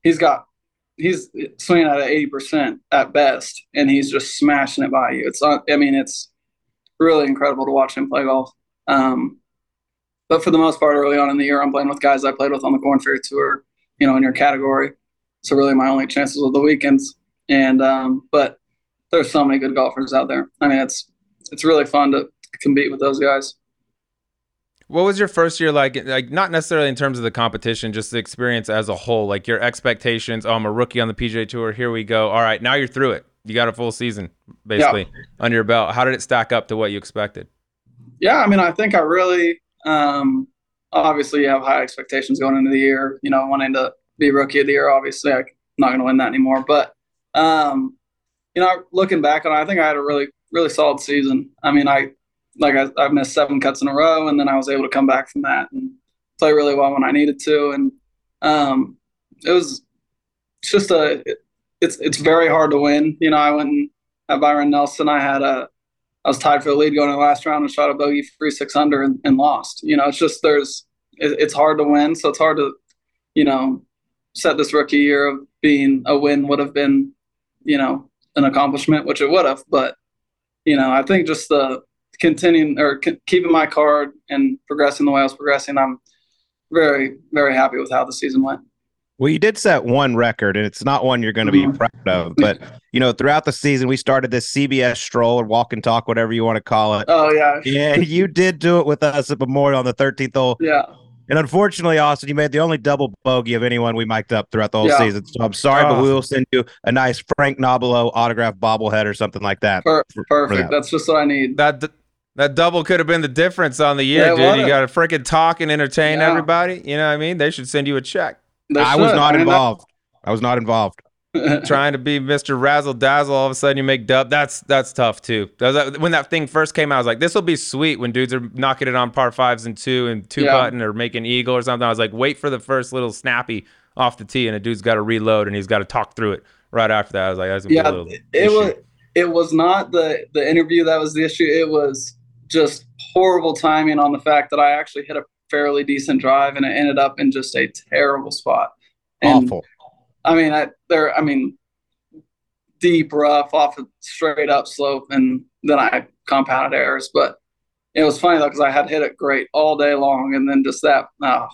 he's got he's swinging at eighty percent at best, and he's just smashing it by you. It's not, I mean, it's really incredible to watch him play golf. Um, but for the most part, early on in the year, I'm playing with guys I played with on the Korn Ferry Tour, you know, in your category. So really, my only chances were the weekends. And um, but there's so many good golfers out there. I mean, it's it's really fun to compete with those guys. What was your first year like? Like not necessarily in terms of the competition, just the experience as a whole. Like your expectations. Oh, I'm a rookie on the PGA Tour. Here we go. All right, now you're through it. You got a full season basically under your belt. How did it stack up to what you expected? Yeah, I mean, I think I really, um, obviously, you have high expectations going into the year. You know, wanting to be rookie of the year. Obviously, I'm not going to win that anymore. But um, you know, looking back on it, I think I had a really really solid season. I mean, I like I, I missed seven cuts in a row, and then I was able to come back from that and play really well when I needed to. And um, it was just a it, it's it's very hard to win. You know, I went and at Byron Nelson, I had a I was tied for the lead going in the last round and shot a bogey free six under and, and lost. You know, it's just there's it, it's hard to win, so it's hard to you know set this rookie year of being a win would have been you know an accomplishment, which it would have. But you know, I think just the continuing or c- keeping my card and progressing the way I was progressing, I'm very very happy with how the season went. Well, you did set one record, and it's not one you're going to be mm-hmm. proud of. But you know, throughout the season, we started this CBS stroll or walk and talk, whatever you want to call it. Oh yeah, yeah. You did do it with us at Memorial on the 13th hole. Yeah. And unfortunately, Austin, you made the only double bogey of anyone we mic'd up throughout the whole yeah. season. So I'm sorry, oh. but we will send you a nice Frank Nobilo autograph bobblehead or something like that. Per- for, perfect. For that. That's just what I need. That that double could have been the difference on the year, yeah, dude. You got to freaking talk and entertain yeah. everybody. You know what I mean? They should send you a check. I was not I mean, involved. I was not involved. trying to be Mr. Razzle Dazzle, all of a sudden you make dub. That's that's tough too. That, when that thing first came out, I was like, this will be sweet when dudes are knocking it on par fives and two and two yeah. button or making eagle or something. I was like, wait for the first little snappy off the tee, and a dude's got to reload and he's got to talk through it right after that. I was like, that's yeah, it issue. was it was not the the interview that was the issue. It was just horrible timing on the fact that I actually hit a fairly decent drive and it ended up in just a terrible spot. And, Awful. I mean, I, there. I mean, deep rough off a straight up slope, and then I compounded errors. But it was funny though because I had hit it great all day long, and then just that. Oh.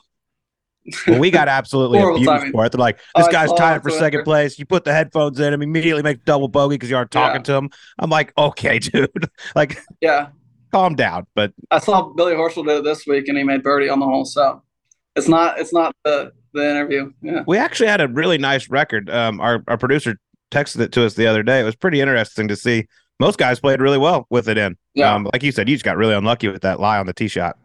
well, we got absolutely abused timing. for it. They're like, oh, this oh, guy's tied for second place. You put the headphones in him, immediately make double bogey because you aren't talking yeah. to him. I'm like, okay, dude. like, yeah, calm down. But I saw Billy Horschel did it this week, and he made birdie on the hole. So it's not it's not the the interview. Yeah. We actually had a really nice record. Um, our our producer texted it to us the other day. It was pretty interesting to see. Most guys played really well with it in. Yeah. Um, like you said, you just got really unlucky with that lie on the tee shot.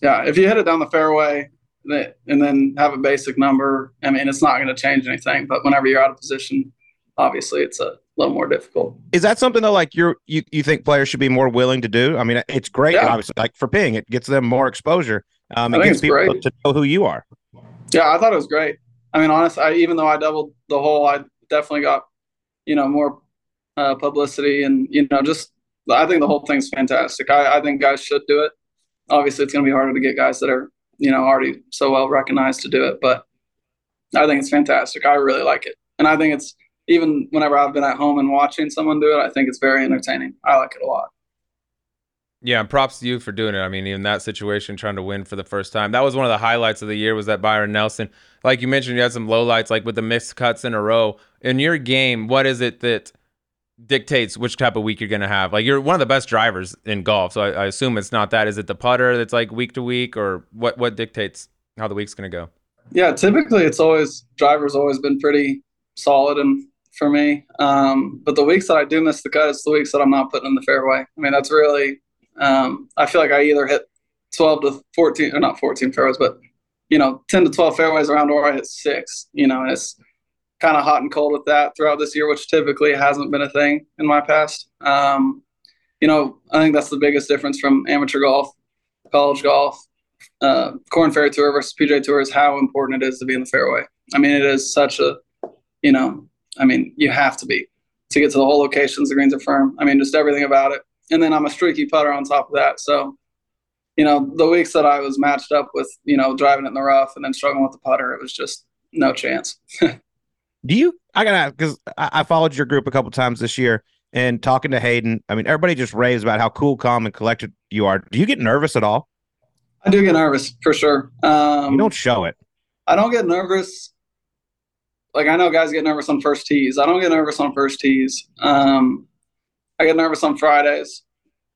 Yeah, if you hit it down the fairway and then have a basic number, I mean, it's not going to change anything. But whenever you're out of position, obviously it's a little more difficult. Is that something though? Like you're you you think players should be more willing to do? I mean, it's great. Yeah. Obviously, like for ping, it gets them more exposure. Um, it gets people great. to know who you are. Yeah, I thought it was great. I mean, honestly, I, even though I doubled the hole, I definitely got, you know, more uh, publicity and, you know, just I think the whole thing's fantastic. I, I think guys should do it. Obviously, it's going to be harder to get guys that are, you know, already so well recognized to do it, but I think it's fantastic. I really like it. And I think it's even whenever I've been at home and watching someone do it, I think it's very entertaining. I like it a lot. Yeah, and props to you for doing it. I mean, in that situation, trying to win for the first time, that was one of the highlights of the year. Was that Byron Nelson? Like you mentioned, you had some lowlights, like with the missed cuts in a row. In your game, what is it that dictates which type of week you're going to have? Like you're one of the best drivers in golf, so I, I, assume it's not that. Is it the putter that's like week to week, or what? What dictates how the week's going to go? Yeah, typically it's always drivers always been pretty solid and for me. Um, but the weeks that I do miss the cut, it's the weeks that I'm not putting in the fairway. I mean, that's really um, I feel like I either hit 12 to 14, or not 14 fairways, but you know, 10 to 12 fairways around, or I hit six. You know, and it's kind of hot and cold with that throughout this year, which typically hasn't been a thing in my past. Um, you know, I think that's the biggest difference from amateur golf, college golf, uh, Korn Ferry Tour versus PGA Tour is how important it is to be in the fairway. I mean, it is such a, you know, I mean, you have to be to get to the whole locations. The greens are firm. I mean, just everything about it and then I'm a streaky putter on top of that. So, you know, the weeks that I was matched up with, you know, driving it in the rough and then struggling with the putter, it was just no chance. Do you? I gotta because I, followed your group a couple times this year and talking to Hayden. I mean, everybody just raves about how cool, calm, and collected you are. Do you get nervous at all? I do get nervous for sure. Um, you don't show it. I don't get nervous. Like I know guys get nervous on first tees. I don't get nervous on first tees. Um, I get nervous on Fridays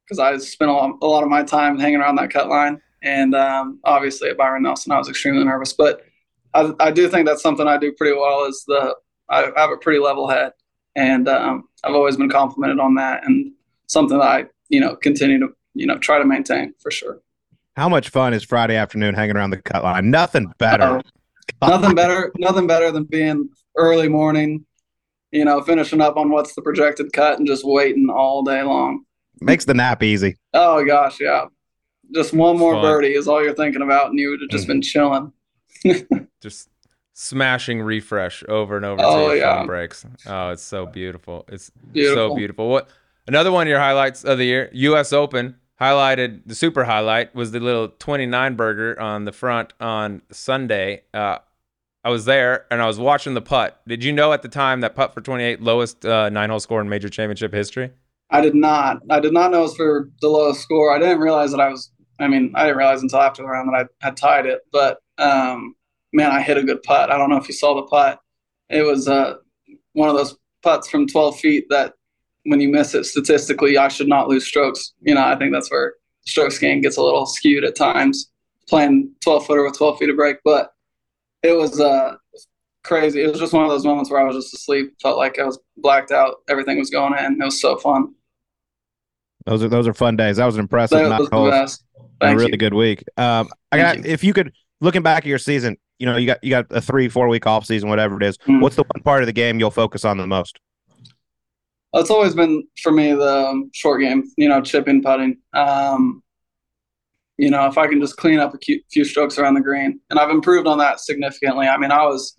because I spent a lot, a lot, of my time hanging around that cut line. And um, obviously at Byron Nelson, I was extremely nervous. But I, I, do think that's something I do pretty well. Is the I have a pretty level head, and um, I've always been complimented on that, and something that I you know continue to you know try to maintain for sure. How much fun is Friday afternoon hanging around the cut line? Nothing better. Uh-oh. Nothing better, nothing better than being early morning, you know, finishing up on what's the projected cut and just waiting all day long. Makes the nap easy. Oh gosh, yeah. Just one more Fun. birdie is all you're thinking about, and you would have just been mm-hmm. chilling. Just smashing refresh over and over Oh, until your yeah. phone breaks. Oh, it's so beautiful. It's Beautiful. so beautiful. What another one of your highlights of the year, US Open, highlighted the super highlight was the little 29 burger on the front on Sunday. Uh, I was there and I was watching the putt. Did you know at the time that putt for 28 lowest uh, nine hole score in major championship history? I did not. I did not know it was for the lowest score. I didn't realize that I was. I mean, I didn't realize until after the round that I had tied it. But um, man, I hit a good putt. I don't know if you saw the putt. It was uh, one of those putts from 12 feet that when you miss it statistically, I should not lose strokes. You know, I think that's where strokes gain gets a little skewed at times playing 12 footer with 12 feet of break. But it was uh, crazy. It was just one of those moments where I was just asleep. Felt like I was blacked out. Everything was going in. It was so fun. Those are those are fun days. That was an impressive That was the best. a really you. good week. Um, I Thank got you. if you could looking back at your season, you know, you got you got a three four week off season, whatever it is. Mm. What's the one part of the game you'll focus on the most? It's always been for me the um, short game. You know, chipping, putting. Um, you know, if I can just clean up a few, strokes around the green, and I've improved on that significantly. I mean, I was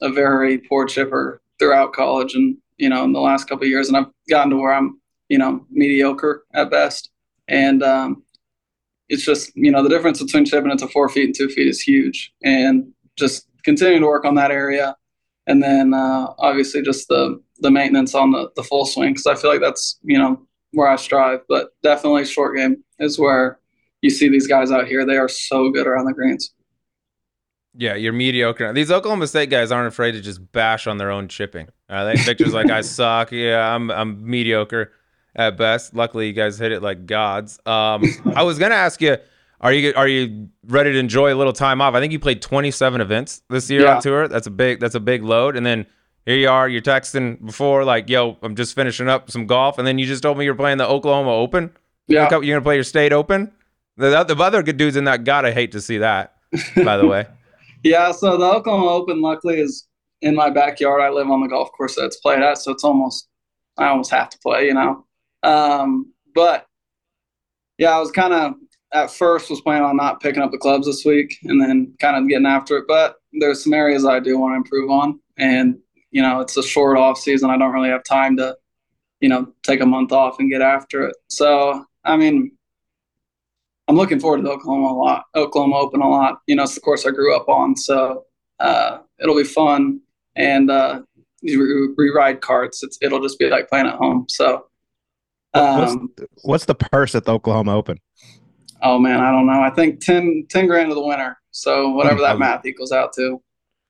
a very poor chipper throughout college, and you know, in the last couple years, and I've gotten to where I'm, you know, mediocre at best. And um, it's just, you know, the difference between chipping it to four feet and two feet is huge, and just continuing to work on that area and then uh, obviously just the the maintenance on the the full swing because I feel like that's you know where I strive. But definitely short game is where you see these guys out here. They are so good around the greens. Yeah, you're mediocre. These Oklahoma State guys aren't afraid to just bash on their own chipping. Uh, they, Viktor's like, I suck. Yeah, I'm I'm mediocre at best. Luckily, you guys hit it like gods. Um, I was gonna ask you, are you are you ready to enjoy a little time off? I think you played 27 events this year Yeah. on tour. That's a big that's a big load. And then here you are, you're texting before like, yo, I'm just finishing up some golf, and then you just told me you're playing the Oklahoma Open. Yeah, You're gonna play your state open. The, the other good dudes in that gotta hate to see that. By the way. yeah. So the Oklahoma Open, luckily, is in my backyard. I live on the golf course that's it's played at, so it's almost I almost have to play, you know. Um, but yeah, I was kind of at first was planning on not picking up the clubs this week, and then kind of getting after it. But there's some areas I do want to improve on, and you know, it's a short off season. I don't really have time to, you know, take a month off and get after it. So I mean, I'm looking forward to the Oklahoma a lot, Oklahoma Open a lot. You know, it's the course I grew up on, so uh, it'll be fun. And uh, you re- ride carts. It's it'll just be like playing at home. So, What's, um, what's the purse at the Oklahoma Open? oh man, I don't know. I think 10, 10 grand to the winner. So whatever that Mm, math equals out to.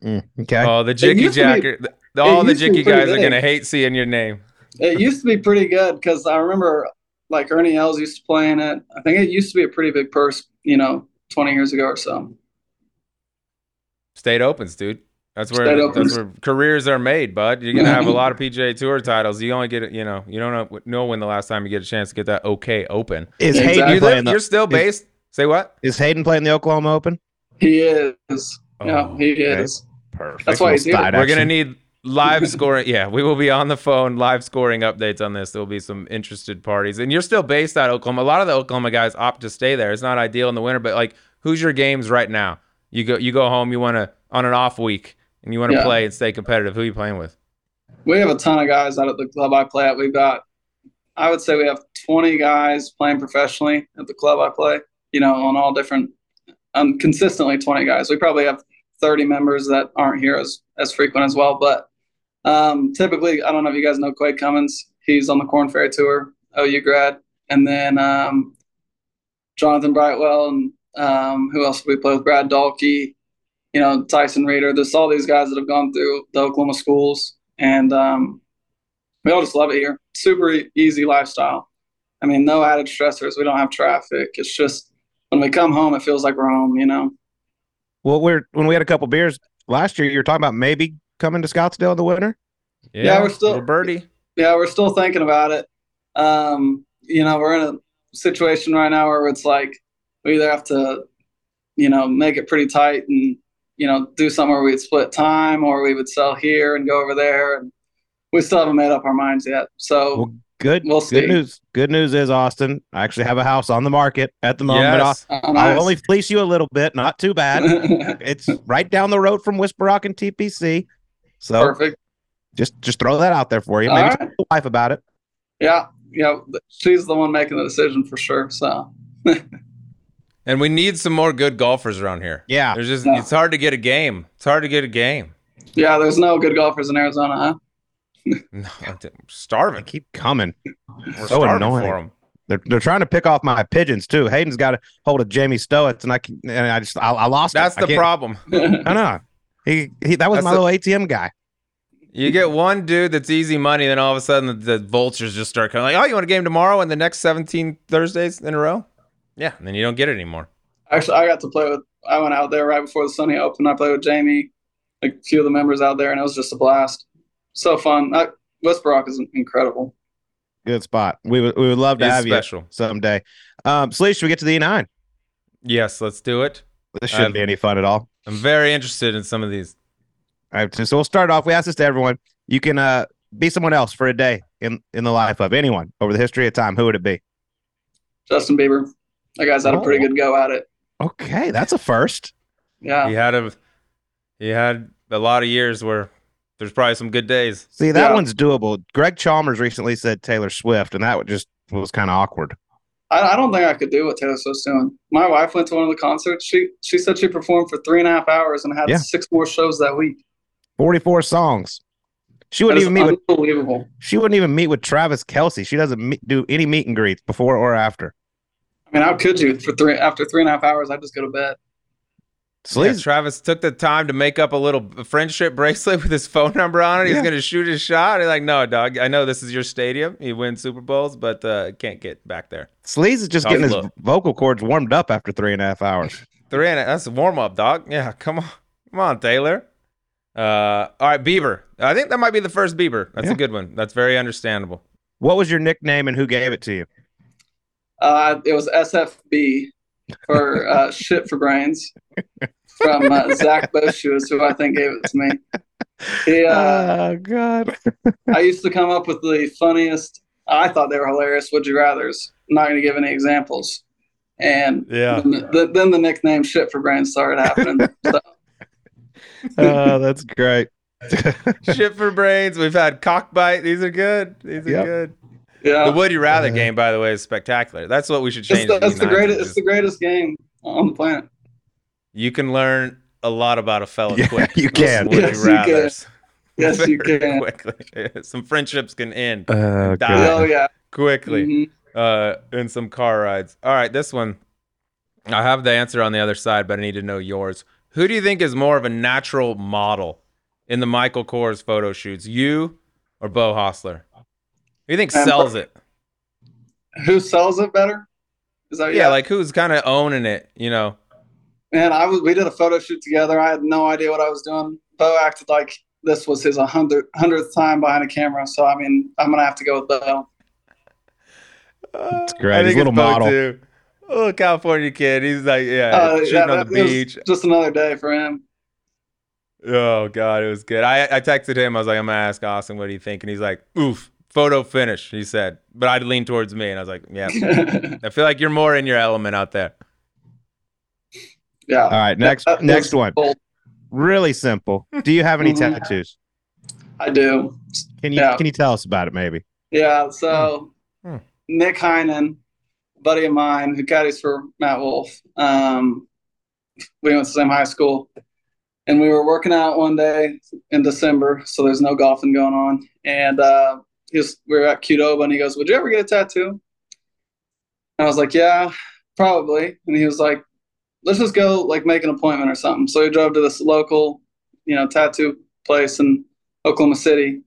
Mm, okay. Oh, the Jicky used be- Jacker. the- all the used Jicky pretty guys are gonna hate seeing your name. It used to be pretty good because I remember like Ernie Els used to play in it. I think it used to be a pretty big purse, you know, 20 years ago or so. State opens, dude. That's where State that's Opens. where careers are made, bud. You're gonna have a lot of PGA Tour titles. You only get it, you know, you don't know, know when the last time you get a chance to get that OK Open. is exactly. Hayden You playing live, the, you're still based. Say what? is Hayden playing the Oklahoma Open? He is. yeah, Oh, he okay. is. Perfect. That's why he's here. We're gonna need live scoring. Yeah, we will be on the phone, live scoring updates on this. There will be some interested parties, and you're still based out of Oklahoma. A lot of the Oklahoma guys opt to stay there. It's not ideal in the winter, but like, who's your games right now? You go, you go home. You want to on an off week, and you want to Yeah. play and stay competitive. Who are you playing with? We have a ton of guys out at the club I play at. We've got, I would say we have 20 guys playing professionally at the club I play, you know, on all different, um, consistently 20 guys. We probably have 30 members that aren't here as, as frequent as well. But um, typically, I don't know if you guys know Quade Cummins. He's on the Korn Ferry Tour, OU grad. And then um, Jonathan Brightwell and um, who else we play with? Brad Dalke, you know, Tyson Reeder. There's all these guys that have gone through the Oklahoma schools, and um, we all just love it here. Super easy lifestyle. I mean, no added stressors. We don't have traffic. It's just when we come home, it feels like we're home. You know. Well, we're when we had a couple beers last year, you were talking about maybe coming to Scottsdale in the winter. Yeah, we're still- little birdie. Yeah, we're still thinking about it. Um, you know, we're in a situation right now where it's like we either have to, you know, make it pretty tight and you know, do somewhere we'd split time or we would sell here and go over there. And we still haven't made up our minds yet. So Well, Good. We'll see. Good news. Good news is Austin. I actually have a house on the market at the moment. Yes. oh, I'll, nice. I'll only fleece you a little bit, not too bad. it's right down the road from Whisper Rock and TPC. So Perfect. just just throw that out there for you. All Maybe right. talk to the wife about it. Yeah. Yeah. She's the one making the decision for sure. So And we need some more good golfers around here. Yeah. There's just Yeah. it's hard to get a game. It's hard to get a game. yeah, there's no good golfers in Arizona, huh? No, I'm They starving. keep coming. We're so starving annoying. for 'em. They're, they're trying to pick off my pigeons too. Hayden's got a hold of Jamie Stowitz, and I can, and I just I, I lost. That's I the can't- problem. I know. He, he that was That's my the- little ATM guy. You get one dude that's easy money, then all of a sudden the, the vultures just start coming like, oh, you want a game tomorrow and the next 17 Thursdays in a row? Yeah, and then you don't get it anymore. Actually, I got to play with. I went out there right before the Sony Open. I played with Jamie, a few of the members out there, and it was just a blast. So fun. I, Whisper Rock is incredible. Good spot. We would we would love to It's have special. you someday. Um, Sleece, should we get to the E9? Yes, let's do it. This shouldn't Um, be any fun at all. I'm very interested in some of these. All right, so we'll start off. We ask this to everyone. You can uh, be someone else for a day in in the life of anyone over the history of time. Who would it be? Justin Bieber. That guy's had a pretty Oh. good go at it. Okay, that's a first. Yeah. He had a he had a lot of years where there's probably some good days. See, that Yeah. one's doable. Greg Chalmers recently said Taylor Swift, and that just was kind of awkward. I, I don't think I could do what Taylor Swift's doing. My wife went to one of the concerts. She she said she performed for three and a half hours and had Yeah. six more shows that week. Forty four songs. She wouldn't even meet with she wouldn't even meet with Travis Kelce. She doesn't meet, do any meet and greets before or after. I mean, how could you for three after three and a half hours? I just go to bed. Yeah, Travis took the time to make up a little friendship bracelet with his phone number on it. He's Yeah. gonna shoot his shot. He's like, no, dog. I know this is your stadium. You win Super Bowls, but uh, can't get back there. Sleaze is just Tough getting his look. vocal cords warmed up after three and a half hours. Three and a, that's a warm up, dog. Yeah, come on, come on, Taylor. Uh, all right, Bieber. I think that might be the first Bieber. That's Yeah. a good one. That's very understandable. What was your nickname and who gave it to you? Uh, it was SFB for uh, shit for brains from uh, Zach Boshuis, who I think gave it to me. He, uh, oh God. I used to come up with the funniest. I thought they were hilarious. Would you rather's? I'm not going to give any examples. And Yeah. then, the, then the nickname "shit for brains" started happening. So, Oh, that's great. Shit for brains. We've had cockbite. These are good. These are Yep. good. Yeah, The Would You Rather Uh, game, by the way, is spectacular. That's what we should change. the, it's the E9 greatest. It's the greatest game on the planet. You can learn a lot about a fellow Yeah, quick. you can. Would Yes, you you can. rather's. Yes, you can. Quickly. Some friendships can end Oh, Die. Oh yeah. quickly Mhm. uh, in some car rides. All right, this one. I have the answer on the other side, but I need to know yours. Who do you think is more of a natural model in the Michael Kors photo shoots? You or Beau Hossler? Who do you think Um, sells it? Who sells it better? Is that Yeah, like who's kind of owning it, you know? Man, I was. We did a photo shoot together. I had no idea what I was doing. Beau acted like this was his hundred hundredth time behind a camera. So I mean, I'm gonna have to go with Beau. That's great. He's a little model. Too. A little California kid. He's like, yeah, Uh, shooting yeah, on the that- it was beach. Just another day for him. Oh god, it was good. I I texted him. I was like, I'm gonna ask Austin what do you think, and he's like, oof, photo finish. He said, but I'd lean towards me, and I was like, yeah. I feel like you're more in your element out there. yeah. All right, next That- that next was one. bold. Really simple. Do you have any Mhm. tattoos? I do. Can you Yeah. can you tell us about it maybe? Yeah. So Hmm. Nick Heinen, buddy of mine who caddies for Matt Wolff. Um, we went to the same high school, and we were working out one day in December, so there's no golfing going on. And uh, he was, we were at Qdoba, and he goes, "Would you ever get a tattoo?" And I was like, "Yeah, probably." And he was like, "Let's just go like make an appointment or something." So we drove to this local, you know, tattoo place in Oklahoma City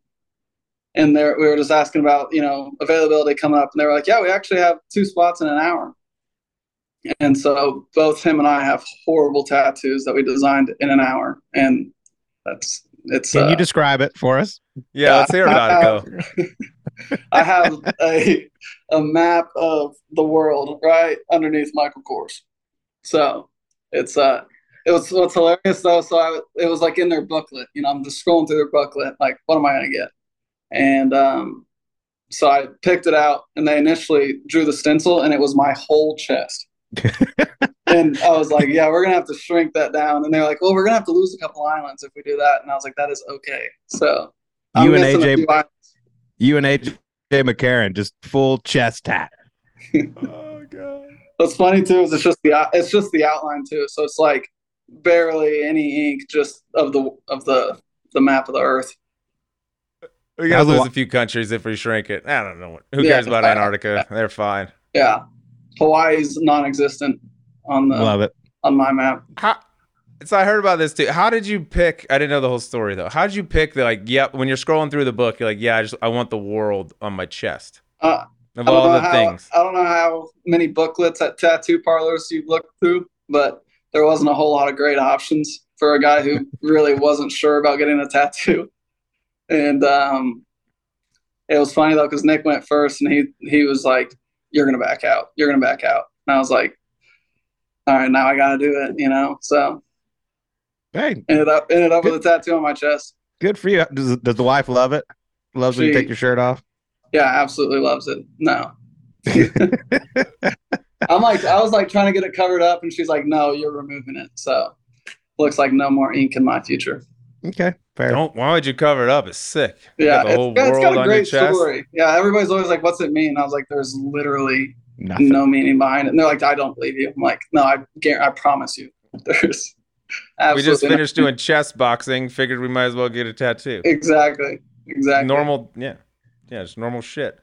and there we were just asking about you know availability coming up and they were like yeah we actually have two spots in an hour and so both him and i have horrible tattoos that we designed in an hour and that's it's Can uh, you describe it for us? Yeah, let's hear about it. Go. i have a a map of the world right underneath michael kors so it's uh it was what's hilarious though. So I, it was like in their booklet. You know, I'm just scrolling through their booklet. Like, what am I gonna get? And um, so I picked it out, and they initially drew the stencil, and it was my whole chest. and I was like, "Yeah, we're gonna have to shrink that down." And they're like, "Well, we're gonna have to lose a couple islands if we do that." And I was like, "That is okay." So you and AJ, you and AJ McCarron, just full chest tat. oh god. What's funny too is it's just the it's just the outline too. So it's like barely any ink, just of the of the the map of the Earth. We gotta lose a few countries if we shrink it. I don't know. Who yeah, cares about Antarctica? They're fine. Yeah, Hawaii's non-existent on the love it on my map. How, so I heard about this too. How did you pick? I didn't know the whole story though. How did you pick the like? Yep. Yeah, when you're scrolling through the book, you're like, yeah, I just I want the world on my chest. Uh, of all the how, things. I don't know how many booklets at tattoo parlors you've looked through, but there wasn't a whole lot of great options for a guy who really wasn't sure about getting a tattoo. And um, it was funny though because Nick went first, and he he was like, "You're gonna back out. You're gonna back out." And I was like, "All right, now I gotta do it," you know. So, hey, ended up ended up good. with a tattoo on my chest. Good for you. Does does the wife love it? Loves she, when you take your shirt off. Yeah, absolutely loves it. No. I'm like, I was like trying to get it covered up, and she's like, "No, you're removing it." So, looks like no more ink in my future. Okay, fair. Don't. Why would you cover it up? It's sick. Yeah, the whole it's, world it's got a great story. Yeah, everybody's always like, "What's it mean?" I was like, "There's literally Nothing. no meaning behind it." And they're like, "I don't believe you." I'm like, "No, I I promise you, there's." we just finished doing chest boxing. Figured we might as well get a tattoo. Exactly. Exactly. Normal. Yeah. Yeah. It's normal shit.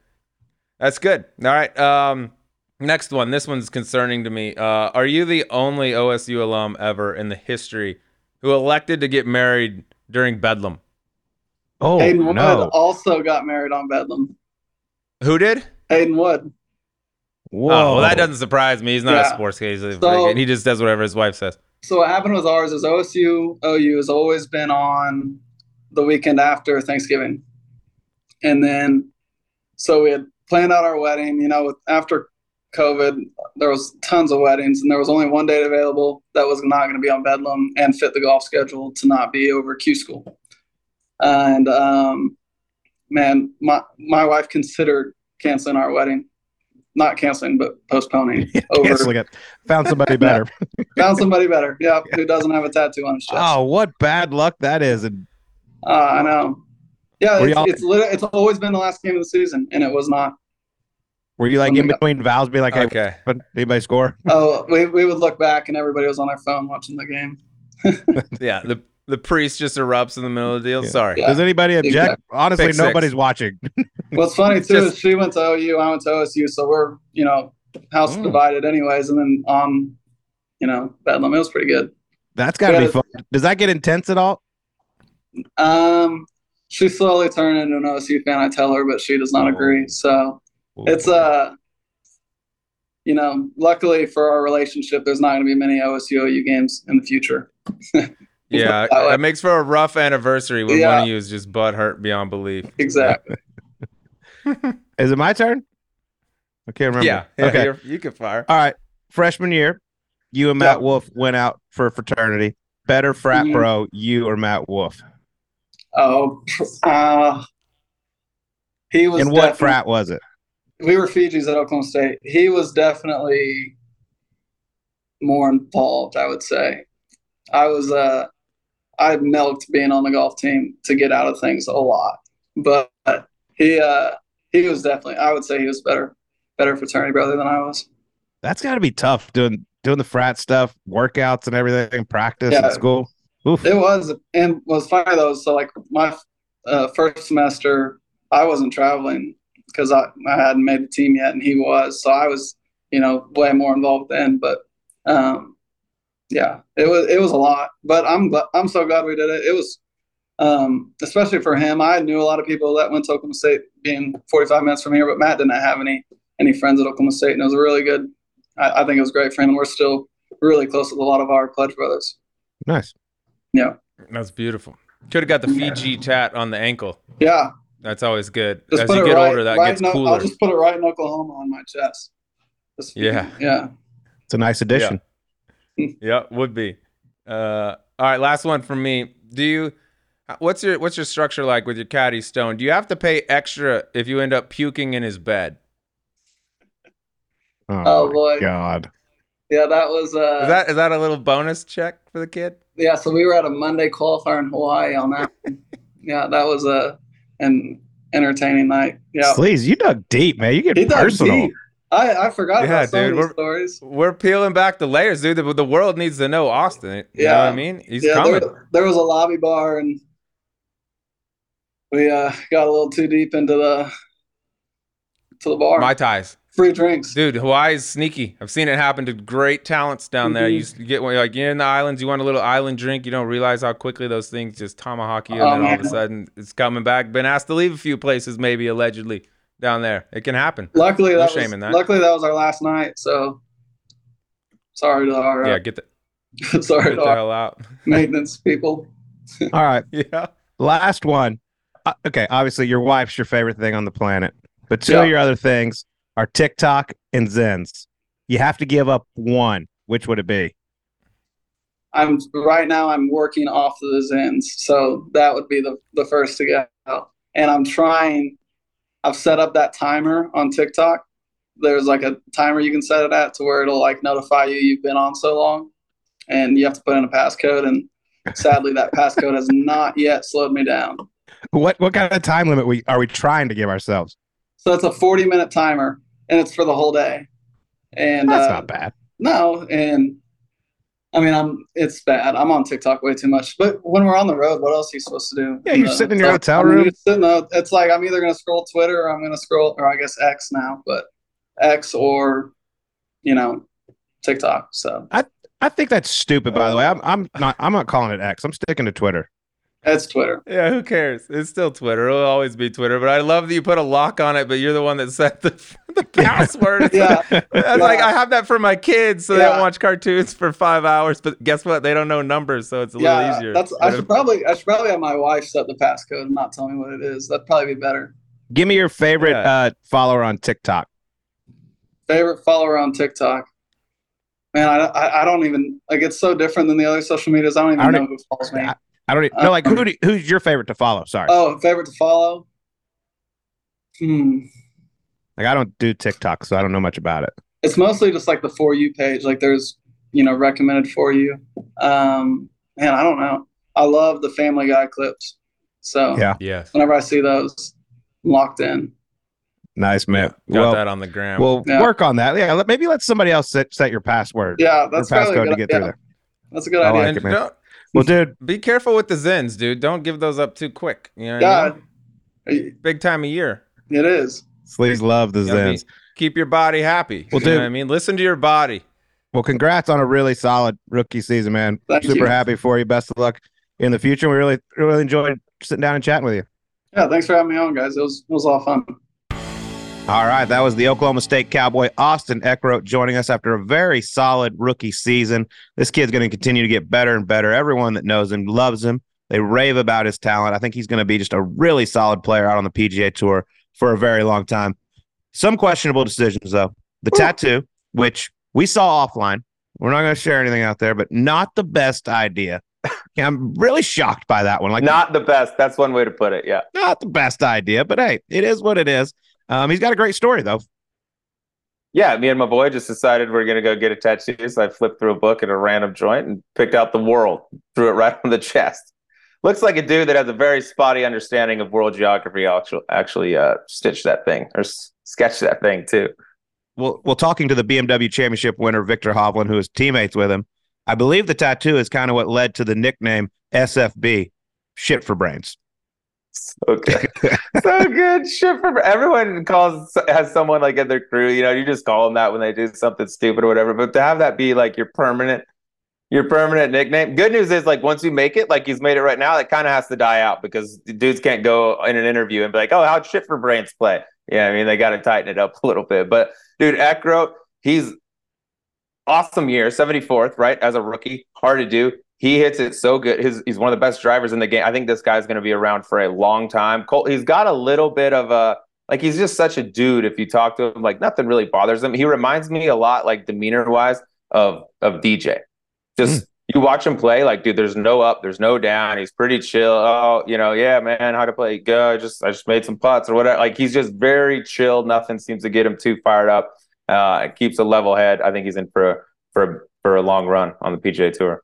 That's good. All right. Um. Next one. This one's concerning to me. Uh, are you the only OSU alum ever in the history who elected to get married during Bedlam? Oh, Hayden Wood no. also got married on Bedlam. Who did? Hayden Wood. Whoa. Oh, well, that doesn't surprise me. He's not yeah. a sports guy. He's a so, he just does whatever his wife says. So what happened with ours is OSU OU has always been on the weekend after Thanksgiving, and then so we had planned out our wedding. You know, after COVID, there was tons of weddings, and there was only one date available that was not going to be on Bedlam and fit the golf schedule to not be over Q school. And um, man, my my wife considered canceling our wedding, not canceling, but postponing. over, canceling it. Found somebody better. found somebody better. Yeah, who doesn't have a tattoo on his chest. Oh, what bad luck that is! And uh, I know. Yeah, it's, it's, it's always been the last game of the season, and it was not. Were you like in between vows, be like, hey, okay, but anybody score? Oh, we, we would look back and everybody was on their phone watching the game. yeah, the the priest just erupts in the middle of the deal. Yeah. Sorry. Yeah. Does anybody object? Exactly. Honestly, Pick nobody's six. watching. What's funny too just, she went to OU, I went to OSU, so we're you know house mm. divided anyways, and then on you know Bedlam, it was pretty good. That's got to be fun. Does that get intense at all? Um, she slowly turned into an OSU fan. I tell her, but she does not oh. agree. So it's uh you know, luckily for our relationship, there's not going to be many OSU OU games in the future. yeah, that makes for a rough anniversary when yeah. one of you is just butt hurt beyond belief. Exactly. is it my turn? I can't remember. Yeah. yeah okay. You can fire. All right. Freshman year, you and Matt yep. Wolff went out for fraternity. Better frat mm-hmm. bro, you or Matt Wolff? Oh, uh, he was. And what frat was it? we were Fiji's at Oklahoma State. He was definitely more involved, I would say. I was uh I milked being on the golf team to get out of things a lot. But he uh he was definitely I would say he was better better fraternity brother than I was. That's gotta be tough doing doing the frat stuff, workouts and everything, practice yeah, at school. Oof. It was and was funny though. So like my uh, first semester I wasn't traveling because I, I hadn't made the team yet and he was. So I was, you know, way more involved then. But um, yeah, it was it was a lot. But I'm I'm so glad we did it. It was um, especially for him. I knew a lot of people that went to Oklahoma State, being 45 minutes from here, but Matt didn't have any any friends at Oklahoma State, and it was a really good. I, I think it was great for him, and we're still really close with a lot of our pledge brothers. Nice. Yeah. That's beautiful. Could have got the Fiji tat on the ankle. Yeah, that's always good. Just As you get right, older, that right gets cooler. I'll just put it right in Oklahoma on my chest. Just, yeah. Yeah. It's a nice addition. Yeah. yeah, would be. Uh, all right, last one from me. Do you? What's your what's your structure like with your caddy Stone? Do you have to pay extra if you end up puking in his bed? Oh, Oh, boy. God. Yeah, that was uh Is that is that a little bonus check for the kid? yeah, so we were at a Monday qualifier in Hawaii on that. yeah, that was a an entertaining night. Yeah. please, you dug deep, man. You get He personal. deep. I, I forgot Yeah, about dude, we're- stories. We're peeling back the layers, dude. The, the world needs to know Austin. You know Yeah. what I mean? He's yeah, coming. there, there was a lobby bar and we uh, got a little too deep into the to the bar. My ties. Free drinks. Dude, Hawaii's sneaky. I've seen it happen to great talents down there. You Mhm. s- get like you're in the islands, you want a little island drink, you don't realize how quickly those things just tomahawk you, and Oh, then all of a sudden it's coming back. Been asked to leave a few places, maybe allegedly down there. It can happen. Luckily No that shame was in that. luckily that was our last night, so sorry to our Yeah, get the, sorry get to the hell out. maintenance people. All right. yeah. Last one. Uh, okay. Obviously, your wife's your favorite thing on the planet, but two Yeah. of your other things are TikTok and Zyns. You have to give up one. Which would it be? I'm right now I'm working off of the Zyns, so that would be the the first to go. And I'm trying I've set up that timer on TikTok. There's like a timer you can set it at to where it'll like notify you you've been on so long and you have to put in a passcode and sadly that passcode has not yet slowed me down. What what kind of time limit we are we trying to give ourselves? So it's a 40 minute timer and it's for the whole day. And That's uh, not bad. No, and I mean, I'm it's bad. I'm on TikTok way too much. But when we're on the road, what else are you supposed to do? Yeah, you're Uh, sitting in your hotel I mean, room. sitting it's like I'm either gonna scroll Twitter or I'm gonna scroll, or I guess X now, but X or you know TikTok. So I think that's stupid. By the way, I'm I'm not I'm not calling it X. I'm sticking to Twitter. It's Twitter. Yeah, who cares? It's still Twitter. It'll always be Twitter. But I love that you put a lock on it, but you're the one that set the, the password. It's Yeah, like- That's like I have that for my kids so they don't watch cartoons for five hours. But guess what? They don't know numbers, so it's a yeah. little easier. That's I should probably I should probably have my wife set the passcode and not tell me what it is. That'd probably be better. Give me your favorite Yeah. uh, follower on TikTok. Favorite follower on TikTok. Man, I, I, I don't even like. It's so different than the other social medias. I don't even I don't know who follows me. I- I don't even, no like who do, who's your favorite to follow? Sorry, Oh, favorite to follow? Hmm. like I don't do TikTok, so I don't know much about it. It's mostly just like the for you page. Like there's, you know, recommended for you. Um, man, I don't know. I love the Family Guy clips. So Yeah. yes. whenever I see those, I'm locked in. Nice man. Got well, that on the gram. we'll Yeah. work on that. Yeah, let, maybe let somebody else set, set your password. Yeah, that's probably a passcode good, to get yeah, through there. That's a good I idea. like it, man. don't- Well, dude, be careful with the Zyns, dude. Don't give those up too quick. You know what I God, mean? Big time of year. It is. Sleaze love the You know I mean? Zyns. Keep your body happy. Well, you know dude- what I mean? Listen to your body. Well, congrats on a really solid rookie season, man. Thank Super you. happy for you. Best of luck in the future. We really, really enjoyed sitting down and chatting with you. Yeah, thanks for having me on, guys. It was it was a lot of fun. All right, that was the Oklahoma State Cowboy Austin Eckroat joining us after a very solid rookie season. This kid's going to continue to get better and better. Everyone that knows him loves him. They rave about his talent. I think he's going to be just a really solid player out on the PGA Tour for a very long time. Some questionable decisions though. The tattoo, which we saw offline, we're not going to share anything out there, but not the best idea. Yeah, I'm really shocked by that one. Like Not the best. That's one way to put it. Yeah. not the best idea, but hey, it is what it is. Um, he's got a great story though. Yeah, me and my boy just decided we're gonna go get a tattoo. So I flipped through a book at a random joint and picked out the world, threw it right on the chest. Looks like a dude that has a very spotty understanding of world geography. Actually, actually, uh, stitch that thing or s- sketch that thing too. Well, well, talking to the BMW Championship winner Viktor Hovland, who is teammates with him, I believe the tattoo is kind of what led to the nickname SFB, shit for brains. So good, so good. Shit for everyone calls has someone like in their crew. You know, you just call them that when they do something stupid or whatever. But to have that be like your permanent, your permanent nickname. Good news is like once you make it, like he's made it right now, it kind of has to die out because dudes can't go in an interview and be like, "Oh, how'd shit for brains play?" Yeah, I mean they got to tighten it up a little bit. But dude, Eckroat, he's awesome year, 74th, right? As a rookie, hard to do. He hits it so good. His, he's one of the best drivers in the game. I think this guy's going to be around for a long time. Colt, he's got a little bit of a like he's just such a dude. If you talk to him, like nothing really bothers him. He reminds me a lot, like demeanor wise, of of DJ. Just you watch him play, like, dude, there's no up, there's no down. He's pretty chill. Oh, you know, yeah, man, how to play? Go. I just, I just made some putts or whatever. Like, he's just very chill. Nothing seems to get him too fired up. Uh, keeps a level head. I think he's in for for for a long run on the PGA Tour.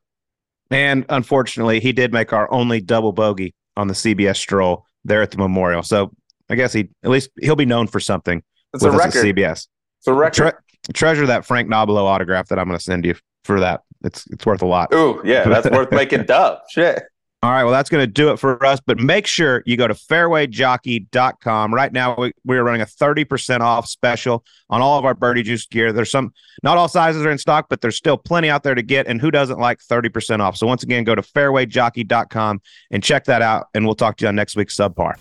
And unfortunately, he did make our only double bogey on the CBS stroll there at the Memorial. So I guess he at least he'll be known for something. It's a record. CBS. It's a record. Tre- treasure that Frank Nobilo autograph that I'm going to send you for that. It's it's worth a lot. Ooh, yeah, that's worth making dub. Shit. All right, well, that's going to do it for us. But make sure you go to fairwayjockey.com. Right now, we, we're running a 30% off special on all of our Birdie Juice gear. There's some, not all sizes are in stock, but there's still plenty out there to get. And who doesn't like 30% off? So, once again, go to fairwayjockey.com and check that out. And we'll talk to you on next week's subpar.